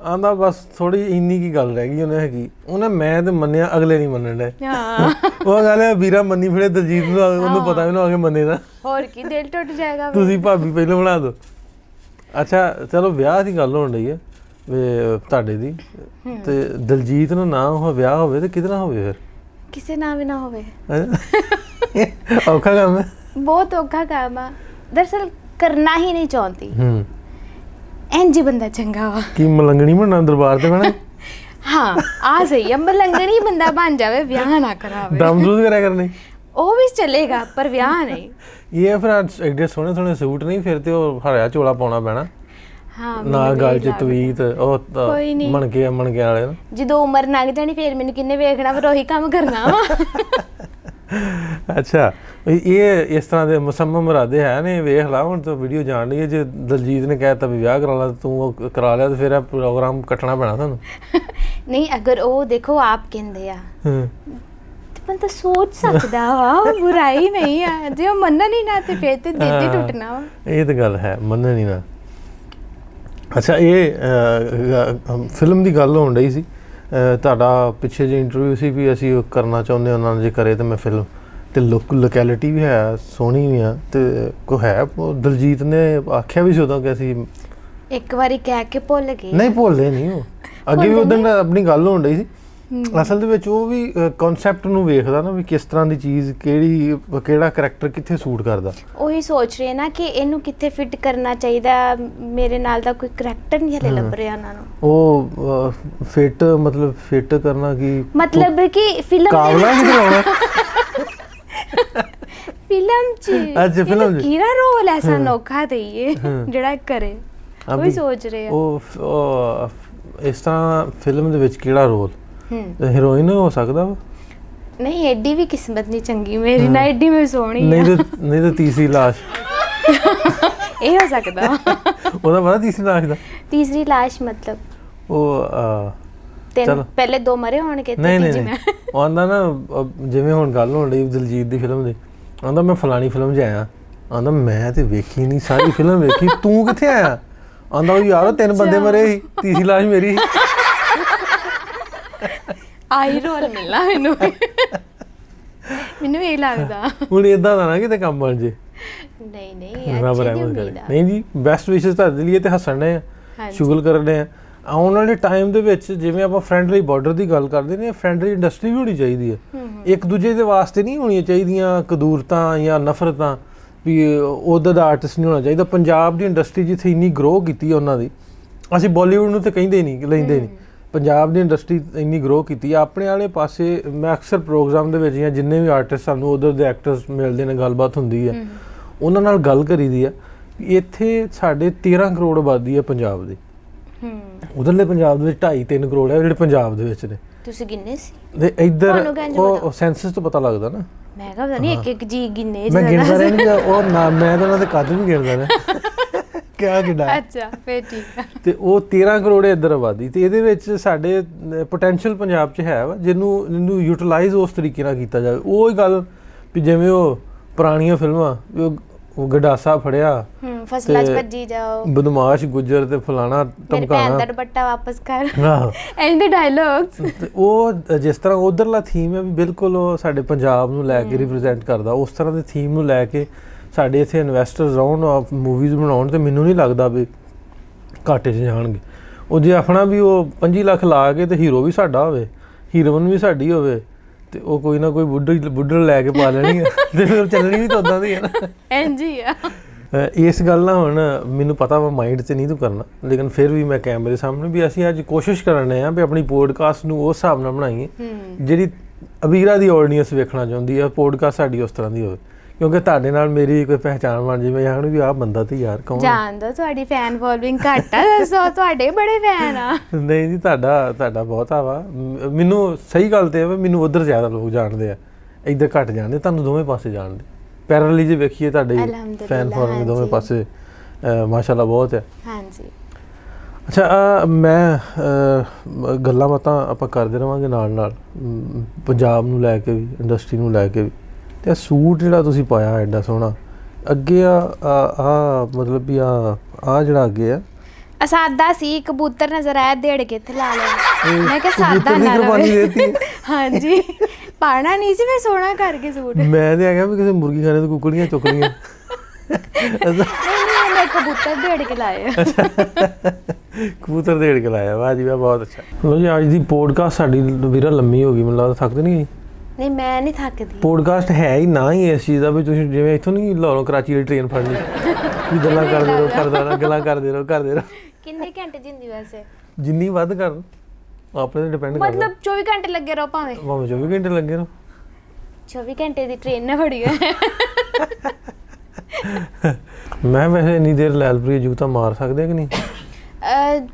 ਆਂਦਾ ਬਸ ਥੋੜੀ ਇੰਨੀ ਕੀ ਗੱਲ ਰਹਿ ਗਈ ਉਹਨੇ ਹੈਗੀ। ਉਹਨੇ ਮੈਂ ਤੇ ਮੰਨਿਆ ਅਗਲੇ ਨਹੀਂ ਮੰਨਣ ਦੇ ਹਾਂ। ਉਹ ਗੱਲ ਹੈ ਵੀਰਾ ਮੰਨੀ ਫਿਰੇ ਦਲਜੀਤ ਨੂੰ ਉਹਨੂੰ ਪਤਾ ਵੀ ਨਾ ਆ ਕੇ ਮੰਨੇ ਨਾ ਹੋਰ ਕੀ ਦਿਲ ਟੁੱਟ ਜਾਏਗਾ। ਤੁਸੀਂ ਭਾਬੀ ਪਹਿਲਾਂ ਬਣਾ ਦਿਓ। ਅੱਛਾ ਚਲੋ ਵਿਆਹ ਦੀ ਗੱਲ ਹੋਣ ਰਹੀ ਹੈ ਵੀ ਤੁਹਾਡੇ ਦੀ। ਤੇ ਦਲਜੀਤ ਨੂੰ ਨਾ ਉਹ ਵਿਆਹ ਹੋਵੇ ਤੇ ਨਾਲ ਹੋਵੇ ਫਿਰ? ਕਿਸੇ ਨਾਲ ਵੀ ਨਾ ਹੋਵੇ। ਹੈਂ? ਔਖਾ ਕੰਮ ਹੈ। ਬਹੁਤ ਔਖਾ ਕੰਮ ਆ। ਦਰਸਲ ਕਰਨਾ ਹੀ ਨਹੀਂ ਚਾਹੁੰਦੀ। ਹੂੰ। ਇੰਜ ਹੀ ਬੰਦਾ ਚੰਗਾ ਵਾ। ਕੀ ਮਲੰਗਣੀ ਬਣਨਾ ਦਰਬਾਰ ਤੇ ਬਣਾ (laughs) ਹਾਂ ਆ ਸਹੀ ਅੰਬ ਲੰਗਣੀ ਬੰਦਾ ਬਣ ਜਾਵੇ ਵਿਆਹ ਨਾ ਕਰਾਵੇ। ਦਮ ਦੂਦ ਕਰਿਆ ਕਰਨੀ। ਉਹ ਵੀ ਚੱਲੇਗਾ ਪਰ ਵਿਆਹ (laughs) ਨਹੀਂ। ਇਹ ਫਿਰ ਐਡੇ ਸੋਹਣੇ ਸੋਹਣੇ ਸੂਟ ਨਹੀਂ ਫਿਰ ਤੇ ਉਹ ਹਰਿਆ ਚੋਲਾ ਪਾਉਣਾ ਪੈਣਾ। ਹਾਂ ਨਾ ਗੱਲ ਚ। ਤਵੀਤ ਉਹ ਕੋਈ ਨੀ। ਮਣਕੇ ਮਣਕੇ ਵਾਲੇ ਜਦੋਂ ਉਮਰ ਲੰਘ ਜਾਣੀ ਫੇਰ ਮੈਨੂੰ ਕਿੰਨੇ ਵੇਖਣਾ ਫਿਰ ਉਹੀ ਕੰਮ ਕਰਨਾ ਵਾ। ਅੱਛਾ ਇਹ ਇਸ ਤਰ੍ਹਾਂ ਦੇ ਮੁਸੰਮਮ ਮੁਰਾਦੇ ਹੈ ਨੇ ਵੇਖ ਲਾ ਹੁਣ ਤਾਂ ਵੀਡੀਓ ਜਾਣ ਹੈ ਜੇ ਦਲਜੀਤ ਨੇ ਕਹਿਤਾ ਵੀ ਵਿਆਹ ਕਰਾ ਲਾ ਤੇ ਕਰਾ ਲਿਆ ਤੇ ਫਿਰ ਇਹ ਪ੍ਰੋਗਰਾਮ ਕੱਟਣਾ ਪੈਣਾ ਤੁਹਾਨੂੰ? (laughs) ਨਹੀਂ ਅਗਰ ਉਹ ਦੇਖੋ ਆਪ ਕਹਿੰਦੇ ਆ। ਹੂੰ। ਤੇ ਬੰਦਾ ਸੋਚ ਸਕਦਾ ਵਾ ਬੁਰਾਈ ਨਹੀਂ ਆ ਜੇ ਉਹ ਮੰਨਣ ਹੀ ਨਾ ਤੇ ਫੇਰ ਤੇ ਦਿਲ ਹੀ ਹਾਂ। ਟੁੱਟਣਾ ਵਾ। ਇਹ ਤਾਂ ਗੱਲ ਹੈ ਮੰਨਣੀ ਨਾ। ਅੱਛਾ ਇਹ ਫਿਲਮ ਦੀ ਗੱਲ ਹੋਣ ਰਹੀ ਸੀ। ਤੁਹਾਡਾ ਪਿੱਛੇ ਜੇ ਇੰਟਰਵਿਊ ਸੀ ਵੀ ਅਸੀਂ ਕਰਨਾ ਚਾਹੁੰਦੇ ਹਾਂ ਉਹਨਾਂ ਨੇ ਜੇ ਕਰੇ ਤਾਂ ਮੈਂ ਫਿਲਮ ਤੇ ਲੋਕ ਲੋਕੈਲਿਟੀ ਵੀ ਹੈ ਸੋਹਣੀ ਵੀ ਆ ਤੇ ਕੋ ਹੈ ਦਲਜੀਤ ਨੇ ਆਖਿਆ ਵੀ ਸੀ ਉਦੋਂ ਕਿ ਅਸੀਂ ਇੱਕ ਵਾਰੀ ਕਹਿ ਕੇ ਭੁੱਲ ਗਏ। ਨਹੀਂ ਭੁੱਲਦੇ ਨਹੀਂ ਉਹ। ਅੱਗੇ ਵੀ ਉਦੋਂ ਆਪਣੀ ਗੱਲ ਹੋਣ ਰਹੀ ਸੀ। ਅਸਲ ਦੇ ਵਿੱਚ ਉਹ ਵੀ ਕਨਸੈਪਟ ਨੂੰ ਵੇਖਦਾ ਨਾ ਵੀ ਕਿਸ ਤਰ੍ਹਾਂ ਦੀ ਚੀਜ਼ ਕਿਹੜੀ ਕਿਹੜਾ ਕੈਰੈਕਟਰ ਕਿੱਥੇ ਸੂਟ ਕਰਦਾ। ਉਹੀ ਸੋਚ ਰਹੇ ਨਾ ਕਿ ਇਹਨੂੰ ਕਿੱਥੇ ਫਿੱਟ ਕਰਨਾ ਚਾਹੀਦਾ ਮੇਰੇ ਨਾਲ ਦਾ ਕੋਈ ਕਰੈਕਟਰ ਨਹੀਂ ਹਲੇ ਲੱਭ ਰਿਹਾ ਉਹਨਾਂ ਨੂੰ। ਉਹ ਫਿੱਟ ਮਤਲਬ ਫਿੱਟ ਕਰਨਾ ਕੀ ਮਤਲਬ ਕਿ ਫਿਲਮ ਕਾਬਲਾ ਨਹੀਂ ਕਰਾਉਣਾ ਫਿਲਮ ਚ ਅੱਛਾ, film 'ਚ। ਕਿਹੜਾ ਰੋਲ ਐਸਾ ਨੋਖਾ ਦਈਏ। ਜਿਹੜਾ ਕਰੇ ਉਹ ਵੀ ਸੋਚ ਰਹੇ ਆ ਉਹ ਇਸ ਤਰ੍ਹਾਂ ਫਿਲਮ ਦੇ ਵਿੱਚ ਕਿਹੜਾ ਰੋਲ ਹਮ ਹੀਰੋਇਨ ਹੋ ਸਕਦਾ ਵਾ ਨਹੀਂ ਐਡੀ ਵੀ ਕਿਸਮਤ ਨਹੀਂ ਚੰਗੀ ਮੇਰੀ ਨਾ ਐਡੀ ਮੈਂ ਸੋਹਣੀ ਨਹੀਂ ਤੇ ਨਹੀਂ ਤੇ ਤੀਸਰੀ ਲਾਸ਼ ਇਹ ਹੋ ਸਕਦਾ ਉਹਦਾ ਪਤਾ ਤੀਸਰੀ ਲਾਸ਼ ਦਾ ਤੀਸਰੀ ਲਾਸ਼ ਮਤਲਬ ਉਹ ਤਿੰਨ। ਪਹਿਲੇ ਦੋ ਮਰੇ ਹੋਣਗੇ ਤੇ ਤੀਜੀ ਮੈਂ ਆਂਦਾ ਨਾ ਜਿਵੇਂ ਹੁਣ ਗੱਲ ਹੋਣ ਲਈ ਦਿਲਜੀਤ ਦੀ ਫਿਲਮ ਦੀ ਆਂਦਾ ਮੈਂ ਫਲਾਣੀ ਫਿਲਮ 'ਚ ਆਇਆ। ਆਂਦਾ ਮੈਂ ਤੇ ਵੇਖੀ ਨਹੀਂ ਸਾਰੀ ਫਿਲਮ ਵੇਖੀ। ਤੂੰ ਕਿੱਥੇ ਆਇਆ? ਆਂਦਾ ਉਹ ਯਾਰ ਤਿੰਨ ਬੰਦੇ ਮਰੇ ਸੀ ਤੀਸਰੀ ਲਾਸ਼ ਮੇਰੀ। ਆਈ ਰੋਲ ਮਿਲਣਾ ਮੈਨੂੰ। ਮੈਨੂੰ ਇਹ ਲੱਗਦਾ। ਹੁਣ ਇਦਾਂ ਦਾ ਨਾ ਕਿਤੇ ਕੰਮ ਬਣ ਜੇ। ਨਹੀਂ ਨਹੀਂ ਰੱਬ ਰਹਿਮਤ ਕਰੇ। ਆ। ਨਹੀਂ ਜੀ ਬੈਸਟ ਵਿਸ਼ੇਸ ਤੁਹਾਡੇ ਲਈ ਤੇ ਹੱਸਣ ਨੇ ਹਾਂਜੀ। ਸ਼ੁਗਲ ਕਰਨ ਨੇ ਆਉਣ ਵਾਲੇ ਟਾਈਮ ਦੇ ਵਿੱਚ ਜਿਵੇਂ ਆਪਾਂ ਫ੍ਰੈਂਡਲੀ ਬਾਰਡਰ ਦੀ ਗੱਲ ਕਰਦੇ ਨੇ ਫ੍ਰੈਂਡਲੀ ਇੰਡਸਟਰੀ ਵੀ ਹੋਣੀ ਚਾਹੀਦੀ ਹੈ। ਇੱਕ ਦੂਜੇ ਦੇ ਵਾਸਤੇ ਨਹੀਂ ਹੋਣੀਆਂ ਚਾਹੀਦੀਆਂ ਕਦੂਰਤਾਂ ਜਾਂ ਨਫ਼ਰਤਾਂ ਵੀ ਉਹਦਾ ਦਾ ਆਰਟਿਸਟ ਨਹੀਂ ਹੋਣਾ ਚਾਹੀਦਾ। ਪੰਜਾਬ ਦੀ ਇੰਡਸਟਰੀ ਜਿੱਥੇ ਇੰਨੀ ਗਰੋ ਕੀਤੀ ਹੈ ਉਹਨਾਂ ਦੀ ਅਸੀਂ ਬਾਲੀਵੁੱਡ ਨੂੰ ਤੇ ਕਹਿੰਦੇ ਨਹੀਂ ਲੈਂਦੇ ਨਹੀਂ। ਪੰਜਾਬ ਦੀ ਇੰਡਸਟਰੀ ਇੰਨੀ ਗਰੋ ਕੀਤੀ ਹੈ ਆਪਣੇ ਵਾਲੇ ਪਾਸੇ ਮੈਂ ਅਕਸਰ ਪ੍ਰੋਗਰਾਮ ਦੇ ਵਿੱਚ ਜਾਂ ਜਿੰਨੇ ਵੀ ਆਰਟਿਸਟ ਸਾਨੂੰ ਉਧਰ ਦੇ ਐਕਟਰਸ ਮਿਲਦੇ ਨੇ ਗੱਲਬਾਤ ਹੁੰਦੀ ਹੈ ਉਹਨਾਂ ਨਾਲ ਗੱਲ ਕਰੀਦੀ ਆ। ਇੱਥੇ ਸਾਡੇ 13 ਕਰੋੜ ਆਬਾਦੀ ਹੈ ਪੰਜਾਬ ਦੀ। ਹੂੰ। ਉਧਰਲੇ ਪੰਜਾਬ ਦੇ ਵਿੱਚ 2.5 3 ਕਰੋੜ ਹੈ ਜਿਹੜੇ ਪੰਜਾਬ ਦੇ ਵਿੱਚ ਨੇ। ਤੁਸੀਂ ਗਿੰਨੇ ਸੀ? ਤੇ ਇੱਧਰ ਉਹ? ਸੈਂਸਸ ਤੋਂ ਪਤਾ ਲੱਗਦਾ ਨਾ। ਮੈਂ ਕਿਹਾ ਪਤਾ ਨਹੀਂ ਇੱਕ ਇੱਕ ਜੀ ਗਿੰਨੇ ਮੈਂ ਗਿਣਦਾ ਰਹਿੰਦਾ ਉਹ ਨਾ ਮੈਂ ਤਾਂ ਉਹਨਾਂ ਦੇ ਕੱਦ ਵੀ ਗਿਣਦਾ ਰਿਹਾ। (laughs) ਕਿਆ ਗਿਣਾ ਅੱਛਾ ਫੇਰ ਠੀਕ ਤੇ ਉਹ 13 ਕਰੋੜ ਹੈ ਇੱਧਰ ਆਬਾਦੀ ਤੇ ਇਹਦੇ ਵਿੱਚ ਸਾਡੇ ਪੋਟੈਂਸ਼ੀਅਲ ਪੰਜਾਬ 'ਚ ਹੈ ਜਿਹਨੂੰ ਇਹਨੂੰ ਯੂਟਿਲਾਈਜ਼ ਉਸ ਤਰੀਕੇ ਨਾਲ ਕੀਤਾ ਜਾਵੇ। ਉਹ ਹੀ ਗੱਲ ਵੀ ਜਿਵੇਂ ਉਹ ਪੁਰਾਣੀਆਂ ਫਿਲਮਾਂ ਉਹ- ਗਡਾਸਾ ਫੜਿਆ ਫਸਲਾਂ 'ਚ ਭੱਜੀ ਜਾਓ। ਬਦਮਾਸ਼ ਗੁੱਜਰ ਤੇ ਫਲਾਣਾ ਮੇਰੀ ਭੈਣ ਦਾ ਦੁਪੱਟਾ ਵਾਪਸ ਕਰ। ਐਂਡ ਦੇ ਡਾਇਲੌਗਸ ਉਹ ਜਿਸ ਤਰ੍ਹਾਂ ਉਧਰਲਾ ਥੀਮ ਹੈ ਵੀ ਬਿਲਕੁਲ ਉਹ ਸਾਡੇ ਪੰਜਾਬ ਨੂੰ ਲੈ ਕੇ ਰਿਪਰੈਜ਼ੈਂਟ ਕਰਦਾ। ਉਸ ਤਰ੍ਹਾਂ ਦੇ ਥੀਮ ਨੂੰ ਲੈ ਕੇ ਸਾਡੇ ਇੱਥੇ ਇਨਵੈਸਟਰਸ ਆਉਣ ਮੂਵੀਜ਼ ਬਣਾਉਣ ਤੇ ਮੈਨੂੰ ਨਹੀਂ ਲੱਗਦਾ ਵੀ ਘਾਟੇ 'ਚ ਜਾਣਗੇ। ਉਹ ਜੇ ਆਪਣਾ ਵੀ ਉਹ 25 ਲੱਖ ਲਾ ਕੇ ਤੇ ਹੀਰੋ ਵੀ ਸਾਡਾ ਹੋਵੇ ਹੀਰੋਇਨ ਵੀ ਸਾਡੀ ਹੋਵੇ ਤੇ ਉਹ ਕੋਈ ਨਾ ਕੋਈ ਬੁੱਢੀ ਬੁੱਢੜ ਲੈ ਕੇ ਪਾ ਲੈਣੀ ਹੈ। (laughs) ਤੇ ਫਿਰ ਚੱਲਣੀ ਵੀ ਤਾਂ ਉਦਾਂ ਦੀ ਹੈ ਨਾ। ਐਂਜੀ ਆ। ਇਸ ਗੱਲ ਨਾਲ ਹੁਣ ਮੈਨੂੰ ਪਤਾ ਵਾ ਮਾਈਂਡ 'ਚ ਨਹੀਂ ਤੂੰ ਕਰਨਾ। ਲੇਕਿਨ ਫਿਰ ਵੀ ਮੈਂ ਕੈਮਰੇ ਸਾਹਮਣੇ ਵੀ ਅਸੀਂ ਅੱਜ ਕੋਸ਼ਿਸ਼ ਕਰਨੇ ਆ ਵੀ ਆਪਣੀ ਪੋਡਕਾਸਟ ਨੂੰ ਉਸ ਹਿਸਾਬ ਨਾਲ ਬਣਾਈਏ ਜਿਹੜੀ ਅਬੀਰਾ ਦੀ ਆਡੀਅנס ਵੇਖਣਾ ਚਾਹੁੰਦੀ ਹੈ ਪੋਡਕਾਸਟ ਸਾਡੀ ਉਸ ਤਰ੍ਹਾਂ ਦੀ ਹੋਵੇ। ਕਿਉਂਕਿ ਤੁਹਾਡੇ ਨਾਲ ਮੇਰੀ ਕੋਈ ਪਹਿਚਾਣ ਬਣ ਜਾਵੇ ਜਾਂ ਵੀ ਆਹ ਬੰਦਾ ਤੇ ਯਾਰ ਕੌਣ? ਜਾਣਦਾ ਤੁਹਾਡੀ ਫੈਨ ਫੋਲੋਇੰਗ ਘੱਟ ਆ ਦੱਸੋ ਤੁਹਾਡੇ ਬੜੇ ਫੈਨ ਆ। ਨਹੀਂ ਜੀ ਤੁਹਾਡਾ ਤੁਹਾਡਾ ਬਹੁਤਾ ਵਾ। ਮ- ਮੈਨੂੰ ਸਹੀ ਗੱਲ ਤੇ ਵੀ ਮੈਨੂੰ ਉਧਰ ਜ਼ਿਆਦਾ ਲੋਕ ਜਾਣਦੇ ਆ। ਇੱਧਰ ਘੱਟ ਜਾਣਦੇ ਤੁਹਾਨੂੰ ਦੋਵੇਂ ਪਾਸੇ ਜਾਣਦੇ। ਪੈਰਲਲੀ ਜੇ ਵੇਖੀਏ ਤੁਹਾਡੇ ਫੈਨ ਫੋਲੋਇੰਗ ਦੋਵੇਂ। ਪਾਸੇ ਮਾਸ਼ਾਅੱਲਾ ਬਹੁਤ ਹੈ। ਹਾਂਜੀ। ਅੱਛਾ ਮੈਂ ਗੱਲਾਂ ਬਾਤਾਂ ਆਪਾਂ ਕਰਦੇ ਰਵਾਂਗੇ ਨਾਲ ਨਾਲ ਪੰਜਾਬ ਨੂੰ ਲੈ ਕੇ ਵੀ ਇੰਡਸਟਰੀ ਨੂੰ ਲੈ ਕੇ ਵੀ। ਤੇ ਸੂਟ ਜਿਹੜਾ ਤੁਸੀਂ ਪਾਇਆ ਐਡਾ ਸੋਹਣਾ ਅੱਗੇ ਆ ਆ ਮਤਲਬ ਵੀ ਆ ਆ ਜਿਹੜਾ ਅੱਗੇ ਆ। ਅਸਾਦਾ ਸੀ ਕਬੂਤਰ ਨਜ਼ਰ ਆਇਆ ਦੇੜ ਕੇ ਇੱਥੇ ਲਾ ਲਿਆ ਮੈਂ ਕਿਹਾ ਸਾਦਾ ਨਾ ਹੈ। ਹਾਂਜੀ। ਪਾਣਾ ਨਹੀਂ ਸੀ ਮੈਂ ਸੋਹਣਾ ਕਰਕੇ ਸੂਟ। ਨਹੀਂ ਮੈਂ ਤੇ ਆ ਗਿਆ ਵੀ ਕਿਸੇ ਮੁਰਗੀ ਖਾਣੇ ਤੋਂ ਕੁਕੜੀਆਂ ਚੁੱਕ ਲਈਆਂ ਨਹੀਂ ਮੈਂ ਕਬੂਤਰ ਦੇੜ ਕੇ ਲਾਇਆ ਕਬੂਤਰ ਦੇੜ ਕੇ ਲਾਇਆ ਵਾਹ ਜੀ ਵਾਹ ਬਹੁਤ ਅੱਛਾ। ਲੋ ਜੀ ਅੱਜ ਦੀ ਪੋਡਕਾਸਟ ਸਾਡੀ ਵੀਰਾ ਲੰਮੀ ਹੋ ਗਈ ਮੈਨੂੰ ਲੱਗਦਾ ਥੱਕਦੇ ਨਹੀਂ ਨਹੀਂ ਮੈਂ ਨਹੀਂ ਥੱਕਦੀ। ਪੋਡਕਾਸਟ ਹੈ ਹੀ ਨਾ ਹੀ ਇਸ ਚੀਜ਼ ਦਾ ਵੀ ਤੁਸੀਂ ਜਿਵੇਂ ਇੱਥੋਂ ਨਹੀਂ ਲਾਹੌਰੋਂ ਕਰਾਚੀ ਵਾਲੀ ਟ੍ਰੇਨ ਫੜ ਲਈ ਵੀ ਗੱਲਾਂ ਕਰਦੇ ਰਹੋ ਕਰਦੇ ਰਹੋ ਗੱਲਾਂ ਕਰਦੇ ਰਹੋ ਕਰਦੇ ਰਹੋ। ਕਿੰਨੇ ਘੰਟੇ ਜਿੰਦੀ ਵੈਸੇ? ਜਿੰਨੀ ਵੱਧ ਕਰ ਆਪਣੇ ਤੇ ਡਿਪੈਂਡ ਕਰਦਾ। ਮਤਲਬ 24 ਘੰਟੇ ਲੱਗੇ ਰਹੋ ਭਾਵੇਂ। ਭਾਵੇਂ 24 ਘੰਟੇ ਲੱਗੇ ਰਹੋ। 24 ਘੰਟੇ ਦੀ ਟ੍ਰੇਨ ਨਾ ਫੜੀ ਹੋਏ। ਮੈਂ ਵੈਸੇ ਇੰਨੀ ਦੇਰ ਲੈਲਪ੍ਰੀਤ ਜੂਤਾ ਮਾਰ ਸਕਦੇ ਕਿ ਨਹੀਂ?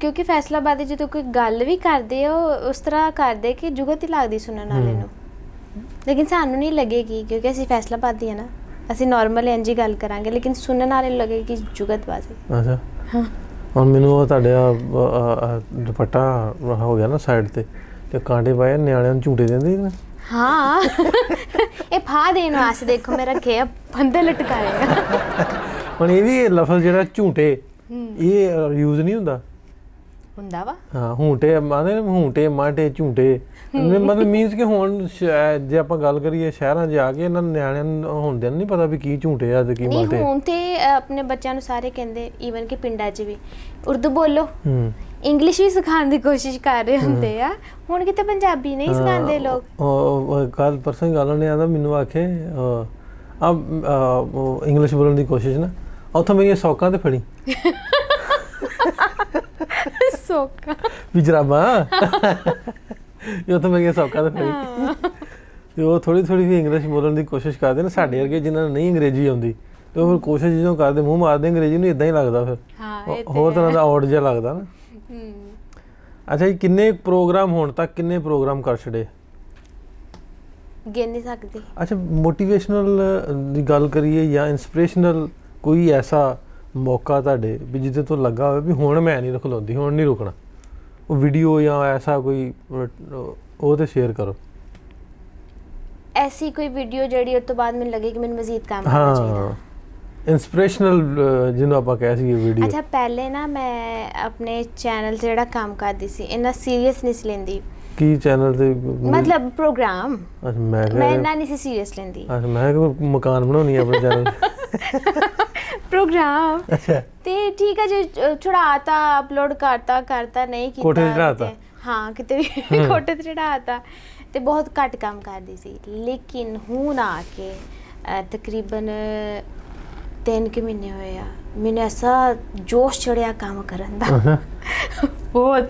ਕਿਉਂਕਿ ਫੈਸਲਾਬਾਦ ਦੀ ਜਦੋਂ ਕੋਈ ਗੱਲ ਵੀ ਕਰਦੇ ਹੋ ਉਸ ਤਰ੍ਹਾਂ ਕਰਦੇ ਕਿ ਜੁਗਤ ਹੀ ਲੱਗਦੀ ਸੁਣਨ ਵਾਲੇ ਨੂੰ। ਲੇਕਿਨ ਸਾਨੂੰ ਨਹੀਂ ਲੱਗੇਗੀ ਕਿਉਂਕਿ ਅਸੀਂ ਫੈਸਲਾਬਾਦੀ ਹੈ ਨਾ। ਅਸੀਂ ਨਾਰਮਲ ਇੰਜ ਹੀ ਗੱਲ ਕਰਾਂਗੇ ਲੇਕਿਨ ਸੁਣਨ ਵਾਲੇ ਨੂੰ ਲੱਗੇ ਕਿ ਜੁਗਤ ਬਾਜ਼ੀ। ਅੱਛਾ। ਹੁਣ ਮੈਨੂੰ ਉਹ ਤੁਹਾਡੇ ਦੁਪੱਟਾ ਹੋ ਗਿਆ ਨਾ ਸਾਈਡ ਤੇ ਤੇ ਕਾਂਟੇ ਪਾਏ ਨਿਆਣਿਆਂ ਨੂੰ ਝੂਟੇ ਦਿੰਦੇ ਨੇ ਹਾਂ। ਇਹ ਫਾ ਦੇਣ ਵਾਸਤੇ ਦੇਖੋ ਮੈਂ ਰੱਖੇ ਆ ਬੰਦੇ ਲਟਕਾਏ ਆ। ਹੁਣ ਇਹ ਵੀ ਲਫ਼ਜ਼ ਜਿਹੜਾ ਝੂਟੇ ਇਹ ਯੂਜ਼ ਨਹੀਂ ਹੁੰਦਾ? ਹੁੰਦਾ ਵਾ। ਹਾਂ ਹੂੰਟੇ ਮਾਦੇ ਹੂੰਟੇ ਮਾਟੇ ਝੂਟੇ। ਮਤਲਬ ਮੀਨਸ ਕਿ ਹੁਣ ਜੇ ਆਪਾਂ ਗੱਲ ਕਰੀਏ ਸ਼ਹਿਰਾਂ 'ਚ ਆ ਕੇ ਇਹਨਾਂ ਨਿਆਣਿਆਂ ਨੂੰ ਹੁੰਦੇ ਨਹੀਂ ਪਤਾ ਵੀ ਕੀ ਝੂਟੇ ਆ ਤੇ ਕੀ ਨਹੀਂ ਮਾਟੇ ਹੁਣ ਤੇ ਆਪਣੇ ਬੱਚਿਆਂ ਨੂੰ ਸਾਰੇ ਕਹਿੰਦੇ ਈਵਨ ਕਿ ਪਿੰਡਾਂ 'ਚ ਵੀ। ਉਰਦੂ ਬੋਲੋ। ਹੂੰ। ਇੰਗਲਿਸ਼ ਵੀ ਸਿਖਾਉਣ ਦੀ ਕੋਸ਼ਿਸ਼ ਕਰ ਰਹੇ ਹੁੰਦੇ ਆ। ਹੁਣ ਕਿਤੇ ਪੰਜਾਬੀ ਨਹੀਂ ਸਿਖਾਉਂਦੇ ਲੋਕ। ਉਹ ਕੱਲ ਪਰਸੋਂ ਗੱਲ ਉਹਨੇ ਆਦਾ ਮੈਨੂੰ ਆਖੇ ਆ ਇੰਗਲਿਸ਼ ਬੋਲਣ ਦੀ ਕੋਸ਼ਿਸ਼ ਨਾ ਉੱਥੋਂ ਮੇਰੀਆਂ ਸੌਕਾਂ ਤੇ ਫੜੀ। (laughs) ਸੋਕਾ। ਵੀ ਜਰਾਬਾਂ। (laughs) (laughs) ਇਹ ਉੱਥੋਂ ਮੇਰੀਆਂ ਸੌਕਾਂ ਤੇ ਫੜੀ ਤੇ ਉਹ ਥੋੜੀ ਥੋੜੀ ਵੀ ਇੰਗਲਿਸ਼ ਬੋਲਣ ਦੀ ਕੋਸ਼ਿਸ਼ ਕਰਦੇ ਨੇ ਸਾਡੇ ਵਰਗੇ ਜਿਨ੍ਹਾਂ ਨੂੰ ਨਹੀਂ ਅੰਗਰੇਜ਼ੀ ਆਉਂਦੀ ਤੇ ਉਹ ਫਿਰ ਕੋਸ਼ਿਸ਼ ਜਦੋਂ ਕਰਦੇ ਮੂੰਹ ਮਾਰਦੇ ਅੰਗਰੇਜ਼ੀ ਨੂੰ ਇਦਾਂ ਹੀ ਲੱਗਦਾ ਫਿਰ। ਹਾਂ ਇਹ ਹੋਰ ਤਰ੍ਹਾਂ ਦਾ ਆਊਟ ਜਿਹਾ ਲੱਗਦਾ ਨਾ। ਅੱਛਾ ਜੀ ਕਿੰਨੇ ਪ੍ਰੋਗਰਾਮ ਹੋਣ ਤੱਕ ਕਿੰਨੇ ਪ੍ਰੋਗਰਾਮ ਕਰ ਛੜੇ ਗਿਣ ਨਹੀਂ ਸਕਦੀ। ਅੱਛਾ ਮੋਟੀਵੇਸ਼ਨਲ ਦੀ ਗੱਲ ਕਰੀਏ ਜਾਂ ਇਨਸਪੀਰੇਸ਼ਨਲ ਕੋਈ ਐਸਾ ਮੌਕਾ ਤੁਹਾਡੇ ਵੀ ਜਿੱਦੇ ਤੋਂ ਲੱਗਾ ਹੋਵੇ ਵੀ ਹੁਣ ਮੈਂ ਨਹੀਂ ਰੁਕਲਾਉਂਦੀ ਹੁਣ ਨਹੀਂ ਰੁਕਣਾ? ਉਹ ਵੀਡੀਓ ਜਾਂ ਐਸਾ ਕੋਈ ਉਹ ਤੇ ਸ਼ੇਅਰ ਕਰੋ। ਐਸੀ ਕੋਈ ਵੀਡੀਓ ਜਿਹੜੀ ਉਸ ਤੋਂ ਬਾਅਦ ਮੈਨੂੰ ਲੱਗੇ ਕਿ ਮੈਨੂੰ ਮਜ਼ੀਦ ਕੰਮ ਕਰਨਾ ਹਾਂ। ਚਾਹੀਦਾ। ਇਨਸਪੀਰੇਸ਼ਨਲ ਜਿਹਨੂੰ ਆਪਾਂ ਕਹਿ ਸਕੀਏ ਵੀਡੀਓ ਅੱਛਾ ਪਹਿਲੇ ਨਾ ਮੈਂ ਆਪਣੇ ਚੈਨਲ ਤੇ ਜਿਹੜਾ ਕੰਮ ਕਰਦੀ ਸੀ ਇੰਨਾ ਸੀਰੀਅਸ ਨਹੀਂ ਸੀ ਲੈਂਦੀ। ਕੀ ਚੈਨਲ ਤੇ ਮਤਲਬ ਪ੍ਰੋਗਰਾਮ ਅੱਛਾ ਮੈਂ ਮੈਂ ਇੰਨਾ ਨਹੀਂ ਸੀ ਸੀਰੀਅਸ ਲੈਂਦੀ। ਅੱਛਾ ਮੈਂ ਮਕਾਨ ਬਣਾਉਣੀ ਆ ਆਪਣੇ ਚੈਨਲ (laughs) ਪ੍ਰੋਗਰਾਮ। ਅੱਛਾ। ਤੇ ਠੀਕ ਹੈ ਜੀ ਚੜਾਤਾ ਅਪਲੋਡ ਕਰਤਾ ਕਰਤਾ ਨਹੀਂ ਕੀਤਾ ਕੋਠੇ ਤੇ ਚੜ੍ਹਾਤਾ? ਕਿਤੇ- ਹਾਂ ਕਿਤੇ ਵੀ (laughs) ਕੋਟੇ ਤੇ ਚੜਾਤਾ ਤੇ ਬਹੁਤ ਘੱਟ ਕੰਮ ਕਰਦੀ ਸੀ। ਲੇਕਿਨ ਹੁਣ ਆ ਕੇ ਤਕਰੀਬਨ 3 ਕਿ ਮਹੀਨੇ ਹੋਏ ਆ। ਮੈਨੂੰ ਐਸਾ ਜੋਸ਼ ਚੜਿਆ ਕੰਮ ਕਰਨ ਦਾ। ਬਹੁਤ।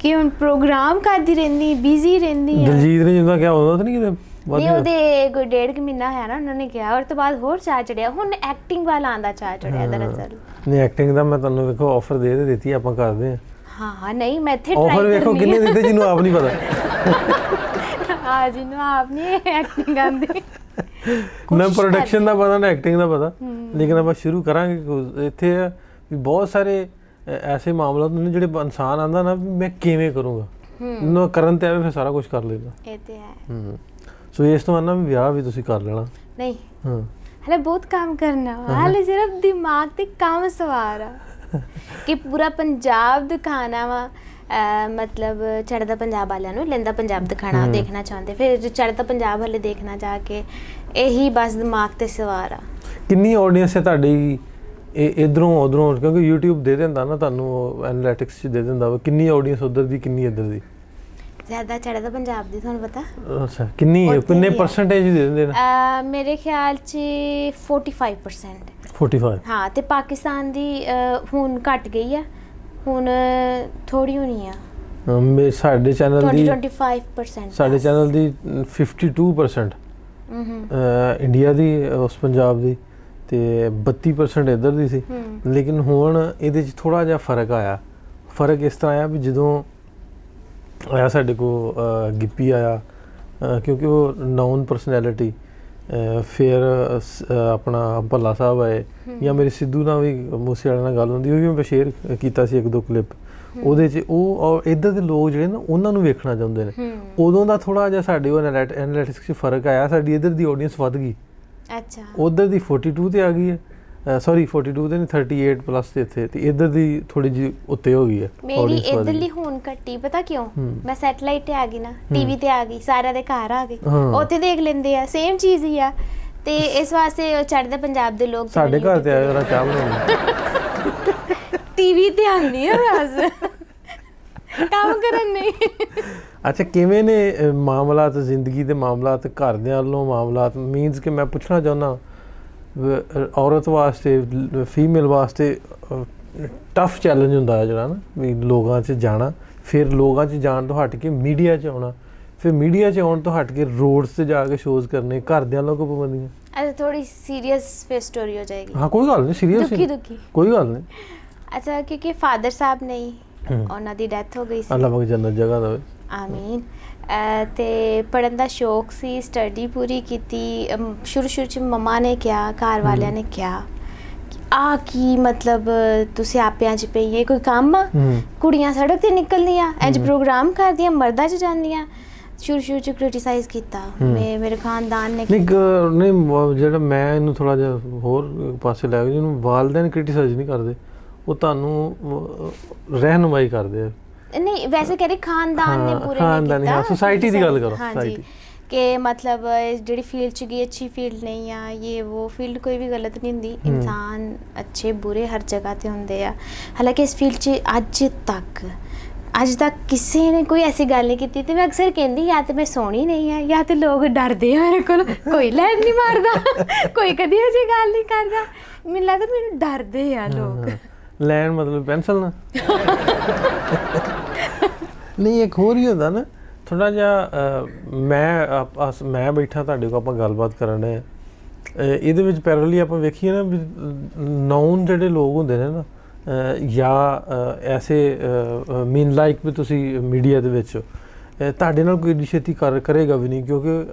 ਕਿ ਹੁਣ ਪ੍ਰੋਗਰਾਮ ਕਰਦੀ ਰਹਿੰਦੀ ਬਿਜ਼ੀ ਰਹਿੰਦੀ ਆ। ਦਲਜੀਤ ਨੇ ਜਿੰਦਾ ਕਿਹਾ ਉਹਦਾ ਤਾਂ ਨਹੀਂ ਕਿਤੇ ਨਹੀਂ? ਉਹਦੇ ਕੋਈ ਡੇਢ ਕੁ ਮਹੀਨਾ ਹੈ ਨਾ ਉਹਨਾਂ ਨੇ ਕਿਹਾ ਔਰ ਤੋਂ ਬਾਅਦ ਹੋਰ ਚਾਹ ਚੜਿਆ। ਹੁਣ ਐਕਟਿੰਗ ਵਾਲਾ ਆਂਦਾ ਚਾਹ ਚੜਿਆ ਦਰਅਸਲ। ਨਹੀਂ ਐਕਟਿੰਗ ਦਾ ਮੈਂ ਤੁਹਾਨੂੰ ਵੇਖੋ ਆਫਰ ਦੇ ਦੇ ਦਿੱਤੀ ਆਪਾਂ ਕਰਦੇ ਆ ਹਾਂ ਹਾਂ ਨਹੀਂ ਮੈਂ ਇੱਥੇ ਆਫਰ ਟਰਾਈ ਵੇਖੋ ਕਿੰਨੇ ਦਿੱਤੇ ਜਿਹਨੂੰ ਆਪ ਨਹੀਂ ਪਤਾ। ਆ ਜਿਹਨੂੰ ਆਪ ਨਹੀਂ ਐਕਟਿੰਗ ਆਂਦੀ ਨਾ ਪ੍ਰੋਡਕਸ਼ਨ ਦਾ ਪਤਾ ਨਾ ਐਕਟਿੰਗ ਦਾ ਪਤਾ। ਲੇਕਿਨ ਆਪਾਂ ਸ਼ੁਰੂ ਕਰਾਂਗੇ ਇੱਥੇ ਵੀ ਬਹੁਤ ਸਾਰੇ ਐਸੇ ਮਾਮਲੇ ਹੁੰਦੇ ਨੇ ਜਿਹੜੇ ਇਨਸਾਨ ਆਂਦਾ ਨਾ ਮੈਂ ਕਿਵੇਂ ਕਰੂੰਗਾ? ਨਾ ਕਰਨ ਤੇ ਆਵੇ ਫਿਰ ਸਾਰਾ ਕੁਝ ਕਰ ਲੈਂਦਾ ਇਹ ਤੇ ਹੈ। ਹੂੰ। ਸੋ ਇਸ ਤੋਂ ਨਾ ਵਿਆਹ ਵੀ ਤੁਸੀਂ ਕਰ ਲੈਣਾ। ਨਹੀਂ। ਹਾਂ। ਹਲੇ ਬਹੁਤ ਕੰਮ ਕਰਨਾ। ਵਾ ਹਲੇ ਸਿਰਫ ਦਿਮਾਗ ਤੇ ਕੰਮ ਸਵਾਰ ਆ। ਕਿ ਪੂਰਾ ਪੰਜਾਬ ਦਿਖਾਣਾ ਵਾ। ਮਤਲਬ ਚੜਦਾ ਪੰਜਾਬ ਵਾਲਿਆਂ ਨੂੰ ਲੈਂਦਾ ਪੰਜਾਬ ਦਿਖਾਣਾ ਦੇਖਣਾ ਚਾਹੁੰਦੇ। ਫਿਰ ਚੜਦਾ ਪੰਜਾਬ ਹਲੇ ਦੇਖਣਾ ਜਾ ਕੇ ਇਹੀ ਬਸ ਦਿਮਾਗ ਤੇ ਸਵਾਰ ਆ। ਕਿੰਨੀ ਆਡੀਅנס ਹੈ ਤੁਹਾਡੀ? ਇਹ ਇਧਰੋਂ ਉਧਰੋਂ? ਕਿਉਂਕਿ YouTube ਦੇ ਦਿੰਦਾ ਨਾ ਤੁਹਾਨੂੰ ਐਨਾਲਿਟਿਕਸ ਚ ਦੇ ਦਿੰਦਾ ਵਾ। ਕਿੰਨੀ ਆਡੀਅנס ਉਧਰ ਦੀ ਕਿੰਨੀ ਇਧਰ ਦੀ? ਜ਼ਿਆਦਾ ਚੜ੍ਹਦਾ ਪੰਜਾਬ ਦੀ ਤੁਹਾਨੂੰ ਪਤਾ? ਅੱਛਾ ਕਿੰਨੀ ਕਿੰਨੇ। ਪਰਸੈਂਟੇਜ ਦੇ ਦਿੰਦੇ ਨੇ? ਮੇਰੇ ਖਿਆਲ 'ਚ 45% 45 ਹਾਂ। ਤੇ ਪਾਕਿਸਤਾਨ ਦੀ ਹੁਣ ਘਟ ਗਈ ਆ। ਹੁਣ ਥੋੜੀ ਹੋਣੀ ਆ। ਮੇ ਸਾਡੇ ਚੈਨਲ 20 ਦੀ 25% ਸਾਡੇ ਚੈਨਲ ਦੀ 52% ਹਮਮ ਇੰਡੀਆ ਦੀ ਉਸ ਪੰਜਾਬ ਦੀ। ਤੇ 32% ਇੱਧਰ ਦੀ ਸੀ। ਲੇਕਿਨ ਹੁਣ ਇਹਦੇ 'ਚ ਥੋੜਾ ਜਿਹਾ ਫ਼ਰਕ ਆਇਆ। ਫ਼ਰਕ ਇਸ ਤਰ੍ਹਾਂ ਆਇਆ ਵੀ ਜਦੋਂ ਆਇਆ ਸਾਡੇ ਕੋ ਗਿੱਪੀ ਆਇਆ ਕਿਉਂਕਿ ਉਹ ਨਾਊਨ ਪਰਸਨੈਲਿਟੀ ਫਿਰ ਆਪਣਾ ਭੱਲਾ ਸਾਹਿਬ ਆਏ ਜਾਂ ਮੇਰੀ ਸਿੱਧੂ ਨਾਲ ਵੀ ਮੂਸੇ ਵਾਲੇ ਨਾਲ ਗੱਲ ਹੁੰਦੀ ਉਹ ਵੀ ਮੈਂ ਸ਼ੇਅਰ ਕੀਤਾ ਸੀ ਇੱਕ ਦੋ ਕਲਿੱਪ ਉਹਦੇ 'ਚ ਉਹ ਔਰ ਇੱਧਰ ਦੇ ਲੋਕ ਜਿਹੜੇ ਨਾ ਉਹਨਾਂ ਨੂੰ ਵੇਖਣਾ ਚਾਹੁੰਦੇ ਨੇ। ਉਦੋਂ ਦਾ ਥੋੜਾ ਜਿਹਾ ਸਾਡੇ ਉਹ ਐਨਾਲਿਟਿਕਸ 'ਚ ਫ਼ਰਕ ਆਇਆ ਸਾਡੀ ਇੱਧਰ ਦੀ ਆਡੀਅנס ਵੱਧ ਗਈ। ਅੱਛਾ। ਉਧਰ ਦੀ 42 ਤੇ ਆ ਗਈ ਹੈ। ਸੌਰੀ 42 ਤੇ ਨਹੀਂ 38 ਪਲੱਸ ਤੇ ਇੱਥੇ ਤੇ ਇੱਧਰ ਦੀ ਥੋੜੀ ਜੀ ਉੱਤੇ ਹੋ ਗਈ ਹੈ ਮੇਰੀ। ਇਧਰਲੀ ਹੁਣ ਕੱਟੀ ਪਤਾ ਕਿਉਂ। ਮੈਂ ਸੈਟਲਾਈਟ ਤੇ ਆ ਗਈ ਨਾ ਟੀਵੀ ਤੇ ਆ ਗਈ ਸਾਰਿਆਂ ਦੇ ਘਰ ਆ ਗਈ ਹਾਂ। ਉੱਥੇ ਦੇਖ ਲੈਂਦੇ ਆ ਸੇਮ ਚੀਜ਼ ਹੀ ਆ। ਤੇ ਇਸ ਵਾਸਤੇ ਚੜ੍ਹਦੇ ਪੰਜਾਬ ਦੇ ਲੋਕ ਸਾਡੇ ਘਰ ਤੇ ਆਇਆ ਜਰਾ ਚਾਹ ਬਣਾਉਣੀ ਟੀਵੀ ਤੇ ਆਉਂਦੀ ਆ ਬਸ। ਕੰਮ ਕਰਨ ਨਹੀਂ। ਅੱਛਾ ਕਿਵੇਂ ਨੇ ਮਾਮਲਾਤ ਜ਼ਿੰਦਗੀ ਦੇ ਮਾਮਲਾਤ ਘਰਦਿਆਂ ਵੱਲੋਂ ਮਾਮਲਾਤ? ਮੀਨਸ ਕਿ ਮੈਂ ਪੁੱਛਣਾ ਚਾਹੁੰਦਾ ਔਰਤ ਵਾਸਤੇ ਫੀਮੇਲ ਵਾਸਤੇ ਟਫ ਚੈਲੰਜ ਹੁੰਦਾ ਹੈ ਜਿਹੜਾ ਨਾ ਵੀ ਲੋਕਾਂ 'ਚ ਜਾਣਾ ਫਿਰ ਲੋਕਾਂ 'ਚ ਜਾਣ ਤੋਂ ਹਟ ਕੇ ਮੀਡੀਆ 'ਚ ਆਉਣਾ ਫਿਰ ਮੀਡੀਆ 'ਚ ਆਉਣ ਤੋਂ ਹਟ ਕੇ ਰੋਡਸ ਤੇ ਜਾ ਕੇ ਸ਼ੋਜ਼ ਕਰਨੇ ਘਰਦਿਆਂ ਲੋਕੋ ਪਾਬੰਦੀਆਂ। ਅੱਜ ਥੋੜੀ ਸੀਰੀਅਸ ਫੇਸ ਸਟੋਰੀ ਹੋ ਜਾਏਗੀ। ਹਾਂ ਕੋਈ ਗੱਲ ਨਹੀਂ ਸੀਰੀਅਸ ਦੁਖੀ ਦੁਖੀ। ਕੋਈ ਗੱਲ ਨਹੀਂ। ਅੱਛਾ ਕਿਉਂਕਿ ਫਾਦਰ ਸਾਹਿਬ ਨਹੀਂ। ਉਹਨਾਂ ਦੀ ਡੈਥ ਹੋ ਗਈ ਸੀ। ਅੱਲਾਹ ਪਾਕ ਜੰਨਤ ਜਗ੍ਹਾ ਦੇਵੇ। ਆਮੀਨ ਤੇ ਪੜਨ ਦਾ ਸ਼ੌਕ ਸੀ ਸਟੱਡੀ ਪੂਰੀ ਕੀਤੀ ਸ਼ੁਰੂ ਸ਼ੁਰੂ ਚ ਮਮਾ ਨੇ ਕਿਹਾ ਘਰ ਵਾਲਿਆਂ ਨੇ ਕਿਹਾ ਆ ਕੀ ਮਤਲਬ ਤੁਸੀਂ ਆਪਿਆਂ ਚ ਪਈਏ ਕੋਈ ਕੰਮ? ਆ ਕੁੜੀਆਂ ਸੜਕ ਤੇ ਨਿਕਲਦੀਆਂ ਇੰਜ ਪ੍ਰੋਗਰਾਮ ਕਰਦੀਆਂ ਮਰਦਾਂ ਚ ਜਾਂਦੀਆਂ। ਸ਼ੁਰੂ ਸ਼ੁਰੂ ਚ ਕ੍ਰਿਟਿਸਾਈਜ਼ ਕੀਤਾ। ਮੇ ਮੇਰੇ ਖਾਨਦਾਨ ਨੇ ਨਹੀਂ ਨਹੀਂ ਜਿਹੜਾ ਮੈਂ ਇਹਨੂੰ ਥੋੜਾ ਜਿਹਾ ਹੋਰ ਪਾਸੇ ਲੈ ਗਿਆ ਜਿਹਨੂੰ ਵਾਲਦੈਨ ਕ੍ਰਿਟਿਸਾਈਜ਼ ਨਹੀਂ ਕਰਦੇ ਉਹ ਤੁਹਾਨੂੰ ਰਹਿਨੁਮਾਈ ਕਰਦੇ ਆ। ਨਹੀਂ ਵੈਸੇ ਕਹ ਰਹੀ ਖਾਨਦਾਨ ਨੇ ਪੂਰੇ ਖਾਨਦਾਨੀ, ਹਾਂ, society ਦੀ ਗੱਲ ਕਰੋ, society। ਕਿ ਮਤਲਬ ਇਹ ਜਿਹੜੀ ਫੀਲਡ ਚ ਗਈ ਅੱਛੀ ਫੀਲਡ ਨਹੀਂ ਆ ਇਹ ਉਹ ਫੀਲਡ ਕੋਈ ਵੀ ਗਲਤ ਨਹੀਂ ਹੁੰਦੀ। ਇਨਸਾਨ ਅੱਛੇ ਬੁਰੇ ਹਰ ਜਗ੍ਹਾ ਤੇ ਹੁੰਦੇ ਆ। ਹਾਲਾਂਕਿ ਇਸ ਫੀਲਡ 'ਚ ਅੱਜ ਤੱਕ ਅੱਜ ਤੱਕ ਕਿਸੇ ਨੇ ਕੋਈ ਐਸੀ ਗੱਲ ਨਹੀਂ ਕੀਤੀ ਤੇ ਮੈਂ ਅਕਸਰ ਕਹਿੰਦੀ ਜਾਂ ਤੇ ਮੈਂ ਸੋਹਣੀ ਨਹੀਂ ਆ ਜਾਂ ਤੇ ਲੋਕ ਡਰਦੇ ਆ ਮੇਰੇ ਕੋਲ ਕੋਈ ਲੈਣ ਨਹੀਂ ਮਾਰਦਾ ਕੋਈ ਕਦੀ ਐਸੀ ਗੱਲ ਨਹੀਂ ਕਰਦਾ। ਮੈਨੂੰ ਲੱਗਦਾ ਮੈਨੂੰ ਡਰਦੇ ਆ ਲੋਕ। ਲੈਣ ਮਤਲਬ ਪੈਨਸਲ ਨਾ? (laughs) ਨਹੀਂ ਇੱਕ ਹੋਰ ਹੀ ਹੁੰਦਾ ਨਾ ਥੋੜਾ ਜਿਹਾ ਮੈਂ ਮੈਂ ਬੈਠਾ ਤੁਹਾਡੇ ਕੋਲ ਆਪਾਂ ਗੱਲਬਾਤ ਕਰਨ ਦੇ ਇਹਦੇ ਵਿੱਚ ਪੈਰਲਲੀ ਆਪਾਂ ਵੇਖੀਏ ਨਾ ਨਾਉਨ ਜਿਹੜੇ ਲੋਕ ਹੁੰਦੇ ਨੇ ਨਾ ਜਾਂ ਐਸੇ ਮੀਨ ਲਾਈਕ ਵੀ ਤੁਸੀਂ ਮੀਡੀਆ ਦੇ ਵਿੱਚ ਤੁਹਾਡੇ ਨਾਲ ਕੋਈ ਛੇਤੀ ਕਰ ਕਰੇਗਾ ਵੀ ਨਹੀਂ ਕਿਉਂਕਿ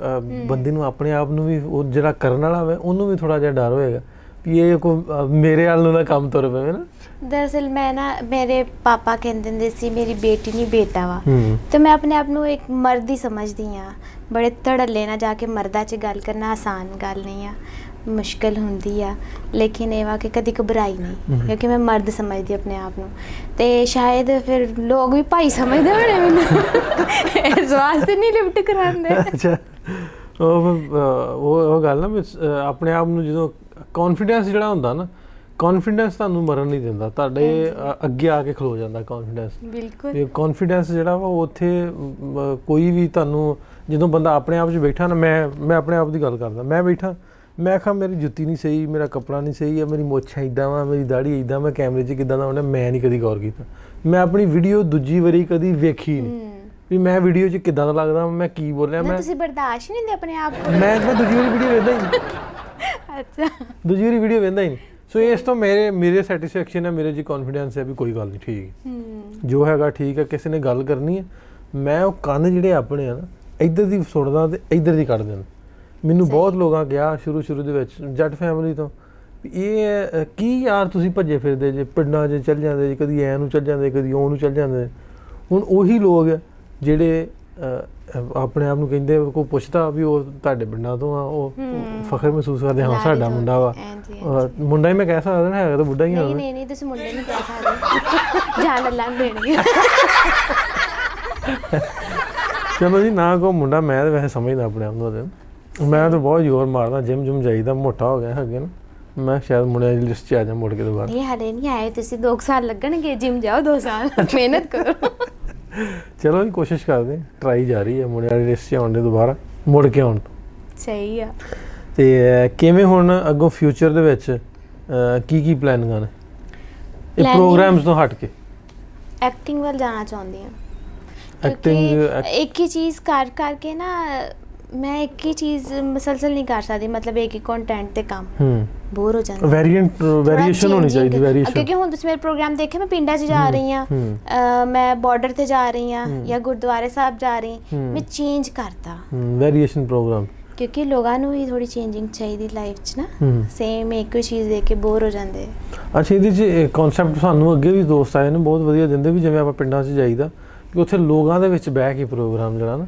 ਬੰਦੇ ਨੂੰ ਆਪਣੇ ਆਪ ਨੂੰ ਵੀ ਉਹ ਜਿਹੜਾ ਕਰਨ ਵਾਲਾ ਹੋਵੇ ਉਹਨੂੰ ਵੀ ਥੋੜਾ ਜਿਹਾ ਡਰ ਹੋਏਗਾ। ਇਹ ਕੋ ਮੇਰੇ ਵੱਲ ਨੂੰ ਨਾ ਕੰਮ ਤੁਰ ਪਵੇ ਨਾ। ਦਰਅਸਲ ਮੈਂ ਨਾ ਮੇਰੇ ਪਾਪਾ ਕਹਿੰਦੇ ਹੁੰਦੇ ਸੀ ਮੇਰੀ ਬੇਟੀ ਨਹੀਂ ਬੇਟਾ ਵਾ। ਤੇ ਮੈਂ ਆਪਣੇ ਆਪ ਨੂੰ ਇੱਕ ਮਰਦ ਹੀ ਸਮਝਦੀ ਆ ਬੜੇ ਧੜੱਲੇ ਨਾਲ ਜਾ ਕੇ ਮਰਦਾਂ 'ਚ ਗੱਲ ਕਰਨਾ ਆਸਾਨ ਗੱਲ ਨਹੀਂ ਆ। ਮੁਸ਼ਕਲ ਹੁੰਦੀ ਆ। ਲੇਕਿਨ ਇਹ ਵਾ ਕਿ ਕਦੀ ਘਬਰਾਈ ਨਹੀਂ। ਕਿਉਂਕਿ ਮੈਂ ਮਰਦ ਸਮਝਦੀ ਆਪਣੇ ਆਪ ਨੂੰ। ਤੇ ਸ਼ਾਇਦ ਫਿਰ ਲੋਕ ਵੀ ਭਾਈ ਸਮਝਦੇ ਹੋਣੇ ਮੈਨੂੰ। ਇਸ ਵਾਸਤੇ ਨਹੀਂ ਲਿਫਟ ਕਰਾਉਂਦੇ। ਅੱਛਾ। ਉਹ ਉਹ ਗੱਲ ਨਾ ਆਪਣੇ ਆਪ ਨੂੰ ਜਦੋਂ ਕੌਨਫੀਡੈਂਸ ਜਿਹੜਾ ਹੁੰਦਾ ਨਾ ਕੌਨਫੀਡੈਂਸ ਤੁਹਾਨੂੰ ਮਰਨ ਨਹੀਂ ਦਿੰਦਾ ਤੁਹਾਡੇ ਅੱਗੇ ਆ ਕੇ ਖਲੋ ਜਾਂਦਾ ਕੌਨਫੀਡੈਂਸ ਬਿਲਕੁਲ। ਇਹ ਕੌਨਫੀਡੈਂਸ ਜਿਹੜਾ ਵਾ ਉਹ ਉੱਥੇ ਕੋਈ ਵੀ ਤੁਹਾਨੂੰ ਜਦੋਂ ਬੰਦਾ ਆਪਣੇ ਆਪ 'ਚ ਬੈਠਾ ਨਾ ਮੈਂ ਮੈਂ ਆਪਣੇ ਆਪ ਦੀ ਗੱਲ ਕਰਦਾ ਮੈਂ ਬੈਠਾ ਮੈਂ ਕਿਹਾ ਮੇਰੀ ਜੁੱਤੀ ਨਹੀਂ ਸਹੀ ਮੇਰਾ ਕੱਪੜਾ ਨਹੀਂ ਸਹੀ ਹੈ ਮੇਰੀ ਮੁੱਛ ਇਦਾਂ ਵਾ ਮੇਰੀ ਦਾੜੀ ਇਦਾਂ ਮੈਂ ਕੈਮਰੇ 'ਚ ਕਿਦਾਂ ਦਾ ਆਉਣਾ ਮੈਂ ਨਹੀਂ ਕਦੀ ਗੌਰ ਕੀਤਾ। ਮੈਂ ਆਪਣੀ ਵੀਡੀਓ ਦੂਜੀ ਵਾਰੀ ਕਦੀ ਵੇਖੀ ਨਹੀਂ। ਵੀ ਮੈਂ ਵੀਡੀਓ 'ਚ ਕਿਦਾਂ ਦਾ ਲੱਗਦਾ ਮੈਂ ਕੀ ਬੋਲਿਆ ਮੈਂ ਤੁਸੀਂ ਬਰਦਾਸ਼ਤ ਨਹੀਂ ਹੁੰਦੇ ਆਪਣੇ ਆਪ ਨੂੰ ਮੈਂ ਮੈਂ ਦੂਜੀ ਵਾਰੀ ਵੀਡੀਓ ਵੇਖਦਾ ਹੀ ਅੱਛਾ। ਦੂਜੀ ਵਾਰੀ ਵੀਡੀਓ ਵੇਖਦਾ ਹੀ ਨਹੀਂ। ਸੋ ਇਸ ਤੋਂ ਮੇਰੇ ਮੇਰੇ ਸੈਟੀਸਫੈਕਸ਼ਨ ਹੈ ਮੇਰੇ 'ਚ ਕੌਨਫੀਡੈਂਸ ਹੈ ਵੀ ਕੋਈ ਗੱਲ ਨਹੀਂ ਠੀਕ ਜੋ ਹੈਗਾ ਠੀਕ ਹੈ ਕਿਸੇ ਨੇ ਗੱਲ ਕਰਨੀ ਹੈ ਮੈਂ ਉਹ ਕੰਨ ਜਿਹੜੇ ਆਪਣੇ ਆ ਨਾ ਇੱਧਰ ਦੀ ਸੁਣਦਾ ਤੇ ਇੱਧਰ ਦੀ ਕੱਢ ਦੇਣਾ ਮੈਨੂੰ। ਬਹੁਤ ਲੋਕਾਂ ਕਿਹਾ ਸ਼ੁਰੂ ਸ਼ੁਰੂ ਦੇ ਵਿੱਚ ਜੱਟ ਫੈਮਿਲੀ ਤੋਂ ਇਹ ਕੀ ਯਾਰ ਤੁਸੀਂ ਭੱਜੇ ਫਿਰਦੇ ਜੇ ਪਿੰਡਾਂ 'ਚ ਚੱਲ ਜਾਂਦੇ ਜੇ ਕਦੀ ਐ ਨੂੰ ਚੱਲ ਜਾਂਦੇ ਕਦੀ ਉਹ ਨੂੰ ਚੱਲ ਜਾਂਦੇ। ਹੁਣ ਉਹੀ ਲੋਕ ਜਿਹੜੇ ਆਪਣੇ ਆਪ ਨੂੰ ਕਹਿੰਦੇ ਕੋਈ ਪੁੱਛਦਾ ਵੀ ਉਹ ਤੁਹਾਡੇ ਪਿੰਡਾਂ ਤੋਂ ਆ ਉਹ। ਫਖਰ ਮਹਿਸੂਸ ਕਰਦੇ ਹਾਂ ਸਾਡਾ। ਮੁੰਡਾ ਵਾ। ਮੁੰਡਾ ਹੀ ਮੈਂ ਕਹਿ ਸਕਦਾ ਨਾ ਹੈਗਾ ਤਾਂ ਬੁੱਢਾ ਹੀ ਨਹੀਂ ਹੋਣਾ ਨਹੀਂ ਨਹੀਂ ਤੁਸੀਂ ਮੁੰਡੇ ਨੂੰ ਕਹਿ ਸਕਦੇ ਜਾਨ ਅੱਲਾ ਨੂੰ ਦੇਣਗੇ ਚਲੋ ਜੀ ਨਾ ਕੋ ਮੁੰਡਾ ਮੈਂ ਤਾਂ ਵੈਸੇ ਸਮਝਦਾ ਆਪਣੇ ਆਪ ਨੂੰ ਮੈਂ ਤਾਂ ਬਹੁਤ ਜ਼ੋਰ ਮਾਰਦਾ ਜਿਮ ਜੁਮ ਜਾਈਦਾ ਮੋਟਾ ਹੋ ਗਿਆ ਹੈਗੇ ਨਾ। ਮੈਂ ਸ਼ਾਇਦ ਮੁੰਡਿਆਂ ਦੀ ਲਿਸਟ 'ਚ ਆ ਜਾ ਮੁੜ ਕੇ ਦੁਬਾਰਾ। ਨਹੀਂ ਹਲੇ ਨਹੀਂ ਆਏ ਤੁਸੀਂ 2 ਸਾਲ ਲੱਗਣਗੇ ਜਿਮ ਜਾਓ 2 ਸਾਲ। ਮਿਹਨਤ ਕਰੋ। ਚਲੋ ਜੀ ਕੋਸ਼ਿਸ਼ ਕਰਦੇ ਟਰਾਈ ਜਾਰੀ ਹੈ। ਮੁੰਡਿਆਂ ਦੀ ਲਿਸਟ 'ਚ ਆਉਣ ਦੇ ਦੁਬਾਰਾ। ਮੁੜ ਕੇ ਆਉਣ। ਸਹੀ ਆ। ਤੇ ਕਿਵੇਂ ਹੁਣ ਅੱਗੋਂ ਫਿਊਚਰ ਦੇ ਵਿੱਚ ਕੀ ਕੀ ਪਲਾਨਿੰਗਾਂ ਨੇ ਇਹ ਪ੍ਰੋਗਰਾਮਸ ਤੋਂ ਹਟ ਕੇ। ਐਕਟਿੰਗ ਵੱਲ ਜਾਣਾ ਚਾਹੁੰਦੀ ਹਾਂ। Act- ਇੱਕ ਹੀ ਚੀਜ਼ ਕਰ ਕਰਕੇ ਨਾ ਮੈਂ ਇੱਕ ਹੀ ਚੀਜ਼ ਮਸਲਸਲ ਨਹੀਂ ਕਰ ਸਕਦੀ ਮਤਲਬ ਇੱਕ ਹੀ ਕੰਟੈਂਟ ਤੇ ਕੰਮ। ਹੂੰ। ਬੋਰ ਹੋ ਜਾਂਦਾ। ਵੇਰੀਐਂਟ ਵੇਰੀਏਸ਼ਨ ਹੋਣੀ ਚਾਹੀਦੀ ਵੇਰੀਏਸ਼ਨ ਕਿਉਂਕਿ ਹੁਣ ਤੁਸੀਂ ਮੇਰੇ ਪ੍ਰੋਗਰਾਮ ਦੇਖੇ ਮੈਂ ਪਿੰਡਾਂ 'ਚ ਜਾ ਰਹੀ ਅਹ ਮੈਂ ਬਾਰਡਰ ਤੇ ਜਾ ਰਹੀ ਹਮ। ਜਾਂ ਗੁਰਦੁਆਰੇ ਸਾਹਿਬ ਜਾ ਰਹੀ। ਮੈਂ ਚੇਂਜ ਕਰਤਾ। ਵੇਰੀਏਸ਼ਨ ਪ੍ਰੋਗਰਾਮ ਕਿਉਂਕਿ ਲੋਕਾਂ ਨੂੰ ਵੀ ਥੋੜੀ ਚੇਂਜਿੰਗ ਚਾਹੀਦੀ ਲਾਈਫ 'ਚ ਨਾ। ਸੇਮ ਇੱਕ ਹੀ ਚੀਜ਼ ਦੇਖ ਕੇ ਬੋਰ ਹੋ ਜਾਂਦੇ। ਅੱਛਾ ਇਹਦੇ ਚ ਕਨਸੈਪਟ ਸਾਨੂੰ ਅੱਗੇ ਵੀ ਦੋਸਤ ਆਏ ਨੇ ਬਹੁਤ ਵਧੀਆ ਦਿੰਦੇ ਵੀ ਜਿਵੇਂ ਆਪਾਂ ਪਿੰਡਾਂ 'ਚ ਜਾਈਦਾ ਕਿ ਉੱਥੇ ਲੋਕਾਂ ਦੇ ਵਿੱਚ ਬਹਿ ਕੇ ਪ੍ਰੋਗਰਾਮ ਜਿਹੜਾ ਨਾ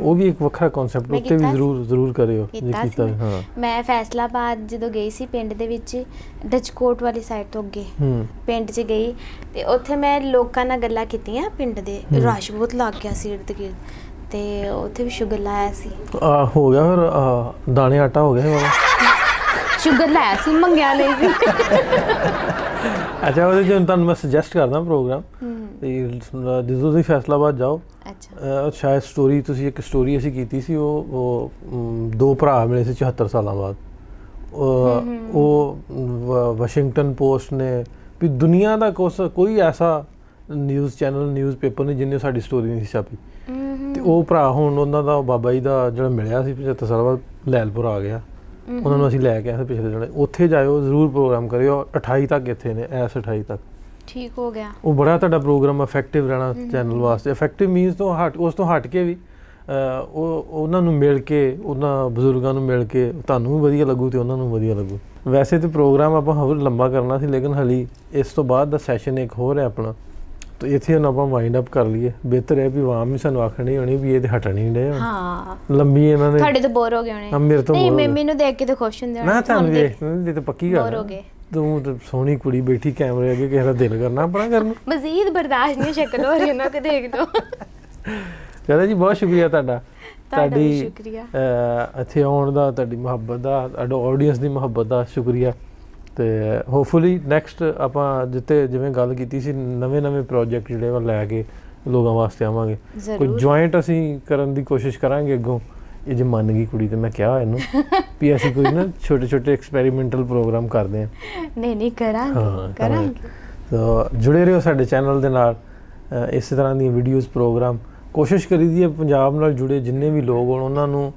ਉਹ ਵੀ ਇੱਕ ਵੱਖਰਾ ਕਨਸੈਪਟ ਉੱਤੇ ਵੀ। ਜ਼ਰੂਰ ਜ਼ਰੂਰ ਕਰਿਓ ਜੇ ਕੀਤਾ। ਹਾਂ ਮੈਂ ਫੈਸਲਾਬਾਦ ਜਦੋਂ ਗਈ ਸੀ ਪਿੰਡ ਦੇ ਵਿੱਚ ਡਚਕੋਟ ਵਾਲੀ ਸਾਈਡ ਤੋਂ ਅੱਗੇ ਪਿੰਡ 'ਚ ਗਈ ਤੇ ਉੱਥੇ ਮੈਂ ਲੋਕਾਂ ਨਾਲ ਗੱਲਾਂ ਕੀਤੀਆਂ ਪਿੰਡ ਦੇ। ਰਸ਼ ਬਹੁਤ ਲੱਗ ਗਿਆ ਸੀ ਇਰਦ ਗਿਰਦ ਤੇ ਉੱਥੇ ਵੀ ਸ਼ੂਗਰ ਲਾਇਆ ਸੀ ਆ ਹੋ ਗਿਆ ਫਿਰ ਦਾਣੇ ਆਟਾ ਹੋ ਗਿਆ ਵਾਲਾ (laughs) ਸ਼ੂਗਰ ਲਾਇਆ ਸੀ ਮੰਗਿਆ ਲਈ ਸੀ (laughs) ਅੱਛਾ ਉਹਦੇ ਚ ਤੁਹਾਨੂੰ ਮੈਂ ਸੁਜੈਸਟ ਕਰਦਾ ਪ੍ਰੋਗਰਾਮ ਤੇ ਜਦੋਂ ਤੁਸੀਂ ਫੈਸਲਾਬਾਦ ਜਾਓ। ਅੱਛਾ। ਸ਼ਾਇਦ ਸਟੋਰੀ ਤੁਸੀਂ ਇੱਕ ਸਟੋਰੀ ਅਸੀਂ ਕੀਤੀ ਸੀ ਉਹ ਦੋ ਭਰਾ ਮਿਲੇ ਸੀ 74 ਸਾਲਾਂ ਬਾਅਦ। ਉਹ- ਵਾਸ਼ਿੰਗਟਨ ਪੋਸਟ ਨੇ ਵੀ ਦੁਨੀਆ ਦਾ ਕੋਈ ਐਸਾ ਨਿਊਜ਼ ਚੈਨਲ ਨਿਊਜ਼ ਪੇਪਰ ਨਹੀਂ ਜਿੰਨੇ ਸਾਡੀ ਸਟੋਰੀ ਨਹੀਂ ਛਾਪੀ। ਤੇ ਉਹ ਭਰਾ ਹੁਣ ਉਹਨਾਂ ਦਾ ਬਾਬਾ ਜੀ ਦਾ ਜਿਹੜਾ ਮਿਲਿਆ ਸੀ 75 ਸਾਲ ਬਾਅਦ ਲੈਲਪੁਰ ਆ ਗਿਆ। ਉਹਨਾਂ ਨੂੰ ਅਸੀਂ ਲੈ ਕੇ ਆਏ ਸੀ ਪਿਛਲੇ ਦਿਨ। ਉੱਥੇ ਜਾਇਓ ਜ਼ਰੂਰ ਪ੍ਰੋਗਰਾਮ ਕਰਿਓ। 28 ਤੱਕ ਇੱਥੇ ਨੇ ਐਸ 28 ਤੱਕ। ਠੀਕ ਹੋ ਗਿਆ। ਉਹ ਬੜਾ ਤੁਹਾਡਾ ਪ੍ਰੋਗਰਾਮ ਇਫੈਕਟਿਵ ਰਹਿਣਾ। ਚੈਨਲ ਵਾਸਤੇ। ਇਫੈਕਟਿਵ ਮੀਨਸ ਤੋਂ ਹਟ ਉਸ ਤੋਂ ਹਟ ਕੇ ਵੀ ਉਹ ਉਹਨਾਂ ਨੂੰ ਮਿਲ ਕੇ ਉਹਨਾਂ ਬਜ਼ੁਰਗਾਂ ਨੂੰ ਮਿਲ ਕੇ ਤੁਹਾਨੂੰ ਵੀ ਵਧੀਆ ਲੱਗੂ ਤੇ ਉਹਨਾਂ ਨੂੰ ਵਧੀਆ ਲੱਗੂ। ਵੈਸੇ ਤੇ ਪ੍ਰੋਗਰਾਮ ਆਪਾਂ ਹੋਰ ਲੰਬਾ ਕਰਨਾ ਸੀ ਲੇਕਿਨ ਹਲੀ ਇਸ ਤੋਂ ਬਾਅਦ ਦਾ ਸੈਸ਼ਨ ਇੱਕ ਹੋਰ ਹੈ ਆਪਣਾ। ਤੇ ਇੱਥੇ ਹੁਣ ਆਪਾਂ ਵਾਈਂਡ ਅਪ ਕਰ ਲਈਏ। ਬਿਹਤਰ ਹੈ ਵੀ ਆਵਾਮ ਵੀ ਸਾਨੂੰ ਆਖਣ ਨਹੀਂ ਹੋਣੀ ਵੀ ਇਹ ਤੇ ਹਟਣ ਨਹੀਂ ਹਾਂ। ਲੰਬੀ ਇਹਨਾਂ ਨੇ ਤੁਹਾਡੇ ਤੋਂ ਬੋਰ ਹੋ ਗਏ ਹੋਣੇ। ਹਾਂ, ਮੇਰੇ ਤੋਂ ਨਹੀਂ ਹੋ। ਮੈਨੂੰ ਦੇਖ ਕੇ ਤਾਂ ਖੁਸ਼ ਹੁੰਦੇ ਮੈਂ ਤੁਹਾਨੂੰ ਹੁਣ ਦੇਖ- ਇਹ ਤੇ ਪੱਕੀ ਗੱਲ ਬੋਰ ਹੋ ਹੈ। ਗਏ। ਤੂੰ ਤੇ ਸੋਹਣੀ ਕੁੜੀ ਬੈਠੀ ਕੈਮਰੇ ਅੱਗੇ ਦਾ ਦਿਲ ਕਰਨਾ ਆਪਣਾ ਕਰਨ ਮਜ਼ੀਦ ਬਰਦਾਸ਼ਤ ਨਹੀਂ ਸ਼ਕਲ ਹੋ ਰਹੀ ਉਹਨਾਂ ਕੋ ਦੇਖ ਲਓ। ਚਲੋ ਜੀ ਬਹੁਤ ਸ਼ੁਕਰੀਆ ਤੁਹਾਡਾ। ਤੁਹਾਡਾ ਸ਼ੁਕਰੀਆ। ਇੱਥੇ ਆਉਣ ਦਾ ਤੁਹਾਡੀ ਮੁਹੱਬਤ ਦਾ ਆਡੀਅנס ਦੀ ਮੁਹੱਬਤ ਦਾ ਸ਼ੁਕਰੀਆ। ਤੇ ਹੋਪਫੁਲੀ ਨੈਕਸਟ ਆਪਾਂ ਜਿੱਤੇ ਜਿਵੇਂ ਗੱਲ ਕੀਤੀ ਸੀ ਨਵੇਂ ਨਵੇਂ ਪ੍ਰੋਜੈਕਟ ਜਿਹੜੇ ਵਾ ਲੈ ਕੇ ਲੋਕਾਂ ਵਾਸਤੇ ਆਵਾਂਗੇ। ਕੋਈ ਜੁਆਇੰਟ ਅਸੀਂ ਕਰਨ ਦੀ ਕੋਸ਼ਿਸ਼ ਕਰਾਂਗੇ ਅੱਗੋਂ। ਇਹ ਜੇ ਮੰਨ ਗਈ ਕੁੜੀ ਤੇ ਮੈਂ ਕਿਹਾ ਇਹਨੂੰ ਵੀ ਅਸੀਂ ਕੋਈ ਨਾ ਛੋਟੇ ਛੋਟੇ ਐਕਸਪੈਰੀਮੈਂਟਲ ਪ੍ਰੋਗਰਾਮ ਕਰਦੇ ਹਾਂ। ਨਹੀਂ ਨਹੀਂ ਕਰਾਂਗੇ ਕਰਾਂਗੇ। ਸੋ ਜੁੜੇ ਰਹੋ ਸਾਡੇ ਚੈਨਲ ਦੇ ਨਾਲ। ਇਸੇ ਤਰ੍ਹਾਂ ਦੀਆਂ ਵੀਡੀਓਜ਼ ਪ੍ਰੋਗਰਾਮ ਕੋਸ਼ਿਸ਼ ਕਰੀਦੀ ਹੈ ਪੰਜਾਬ ਨਾਲ ਜੁੜੇ ਜਿੰਨੇ ਵੀ ਲੋਕ ਹੋਣ ਉਹਨਾਂ ਨੂੰ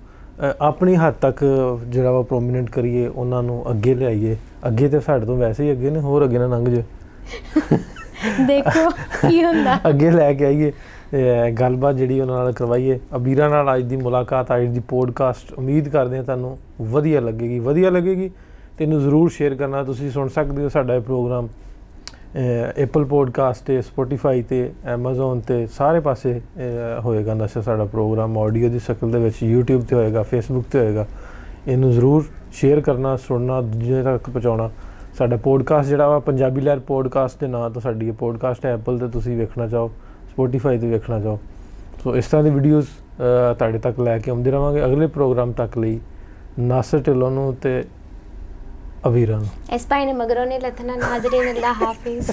ਆਪਣੀ ਹੱਦ ਤੱਕ ਜਿਹੜਾ ਵਾ ਪ੍ਰੋਮਿਨੈਂਟ ਕਰੀਏ ਉਹਨਾਂ ਨੂੰ ਅੱਗੇ ਲਿਆਈਏ। ਅੱਗੇ ਤੇ ਸਾਡੇ ਤੋਂ ਵੈਸੇ ਹੀ ਅੱਗੇ ਨੇ ਹੋਰ ਅੱਗੇ ਨਾ ਲੰਘ ਜੇ। (laughs) ਦੇਖੋ ਕੀ ਹੁੰਦਾ। ਅੱਗੇ ਲੈ ਕੇ ਆਈਏ ਗੱਲਬਾਤ ਜਿਹੜੀ ਉਹਨਾਂ ਨਾਲ ਕਰਵਾਈਏ। ਅਬੀਰਾ ਨਾਲ ਅੱਜ ਦੀ ਮੁਲਾਕਾਤ ਅੱਜ ਦੀ ਪੋਡਕਾਸਟ ਉਮੀਦ ਕਰਦੇ ਹਾਂ ਤੁਹਾਨੂੰ ਵਧੀਆ ਲੱਗੇਗੀ। ਵਧੀਆ ਲੱਗੇਗੀ ਤੇ ਇਹਨੂੰ ਜ਼ਰੂਰ ਸ਼ੇਅਰ ਕਰਨਾ। ਤੁਸੀਂ ਸੁਣ ਸਕਦੇ ਹੋ ਸਾਡਾ ਇਹ ਪ੍ਰੋਗਰਾਮ ਐਪਲ ਪੋਡਕਾਸਟ ਤੇ ਸਪੋਟੀਫਾਈ ਤੇ Amazon ਤੇ ਸਾਰੇ ਪਾਸੇ ਅਹ, ਹੋਏਗਾ ਨਸ਼ਾ ਸਾਡਾ ਪ੍ਰੋਗਰਾਮ ਆਡੀਓ ਦੀ ਸ਼ਕਲ ਦੇ ਵਿੱਚ YouTube ਤੇ ਹੋਏਗਾ Facebook ਤੇ ਹੋਏਗਾ। ਇਹਨੂੰ ਜ਼ਰੂਰ ਸ਼ੇਅਰ ਕਰਨਾ ਸੁਣਨਾ ਦੂਜੇ ਤੱਕ ਪਹੁੰਚਾਉਣਾ। ਸਾਡਾ ਪੋਡਕਾਸਟ ਜਿਹੜਾ ਵਾ ਪੰਜਾਬੀ ਲਹਿਰ ਪੋਡਕਾਸਟ ਦੇ ਨਾਂ ਤੋਂ ਸਾਡੀ ਇਹ ਪੋਡਕਾਸਟ ਹੈ ਐਪਲ ਤੇ ਤੁਸੀਂ ਵੇਖਣਾ ਚਾਹੋ ਸਪੋਟੀਫਾਈ ਤੇ ਵੇਖਣਾ ਚਾਹੋ। ਸੋ ਇਸ ਤਰ੍ਹਾਂ ਦੀ ਵੀਡੀਓਜ਼ ਤੁਹਾਡੇ ਤੱਕ ਲੈ ਕੇ ਆਉਂਦੇ ਰਵਾਂਗੇ। ਅਗਲੇ ਪ੍ਰੋਗਰਾਮ ਤੱਕ ਲਈ ਨਾਸਰ ਢਿੱਲੋਂ ਨੂੰ ਤੇ ਅਵੀਰਾ ਨੂੰ ਇਸ ਭਾਈ ਨੇ ਮਗਰੋਂ ਨੇ ਲੱਥਣਾ ਨਾਜ਼ਰੀਨ ਅੱਲਾ ਹਾਫਿਜ਼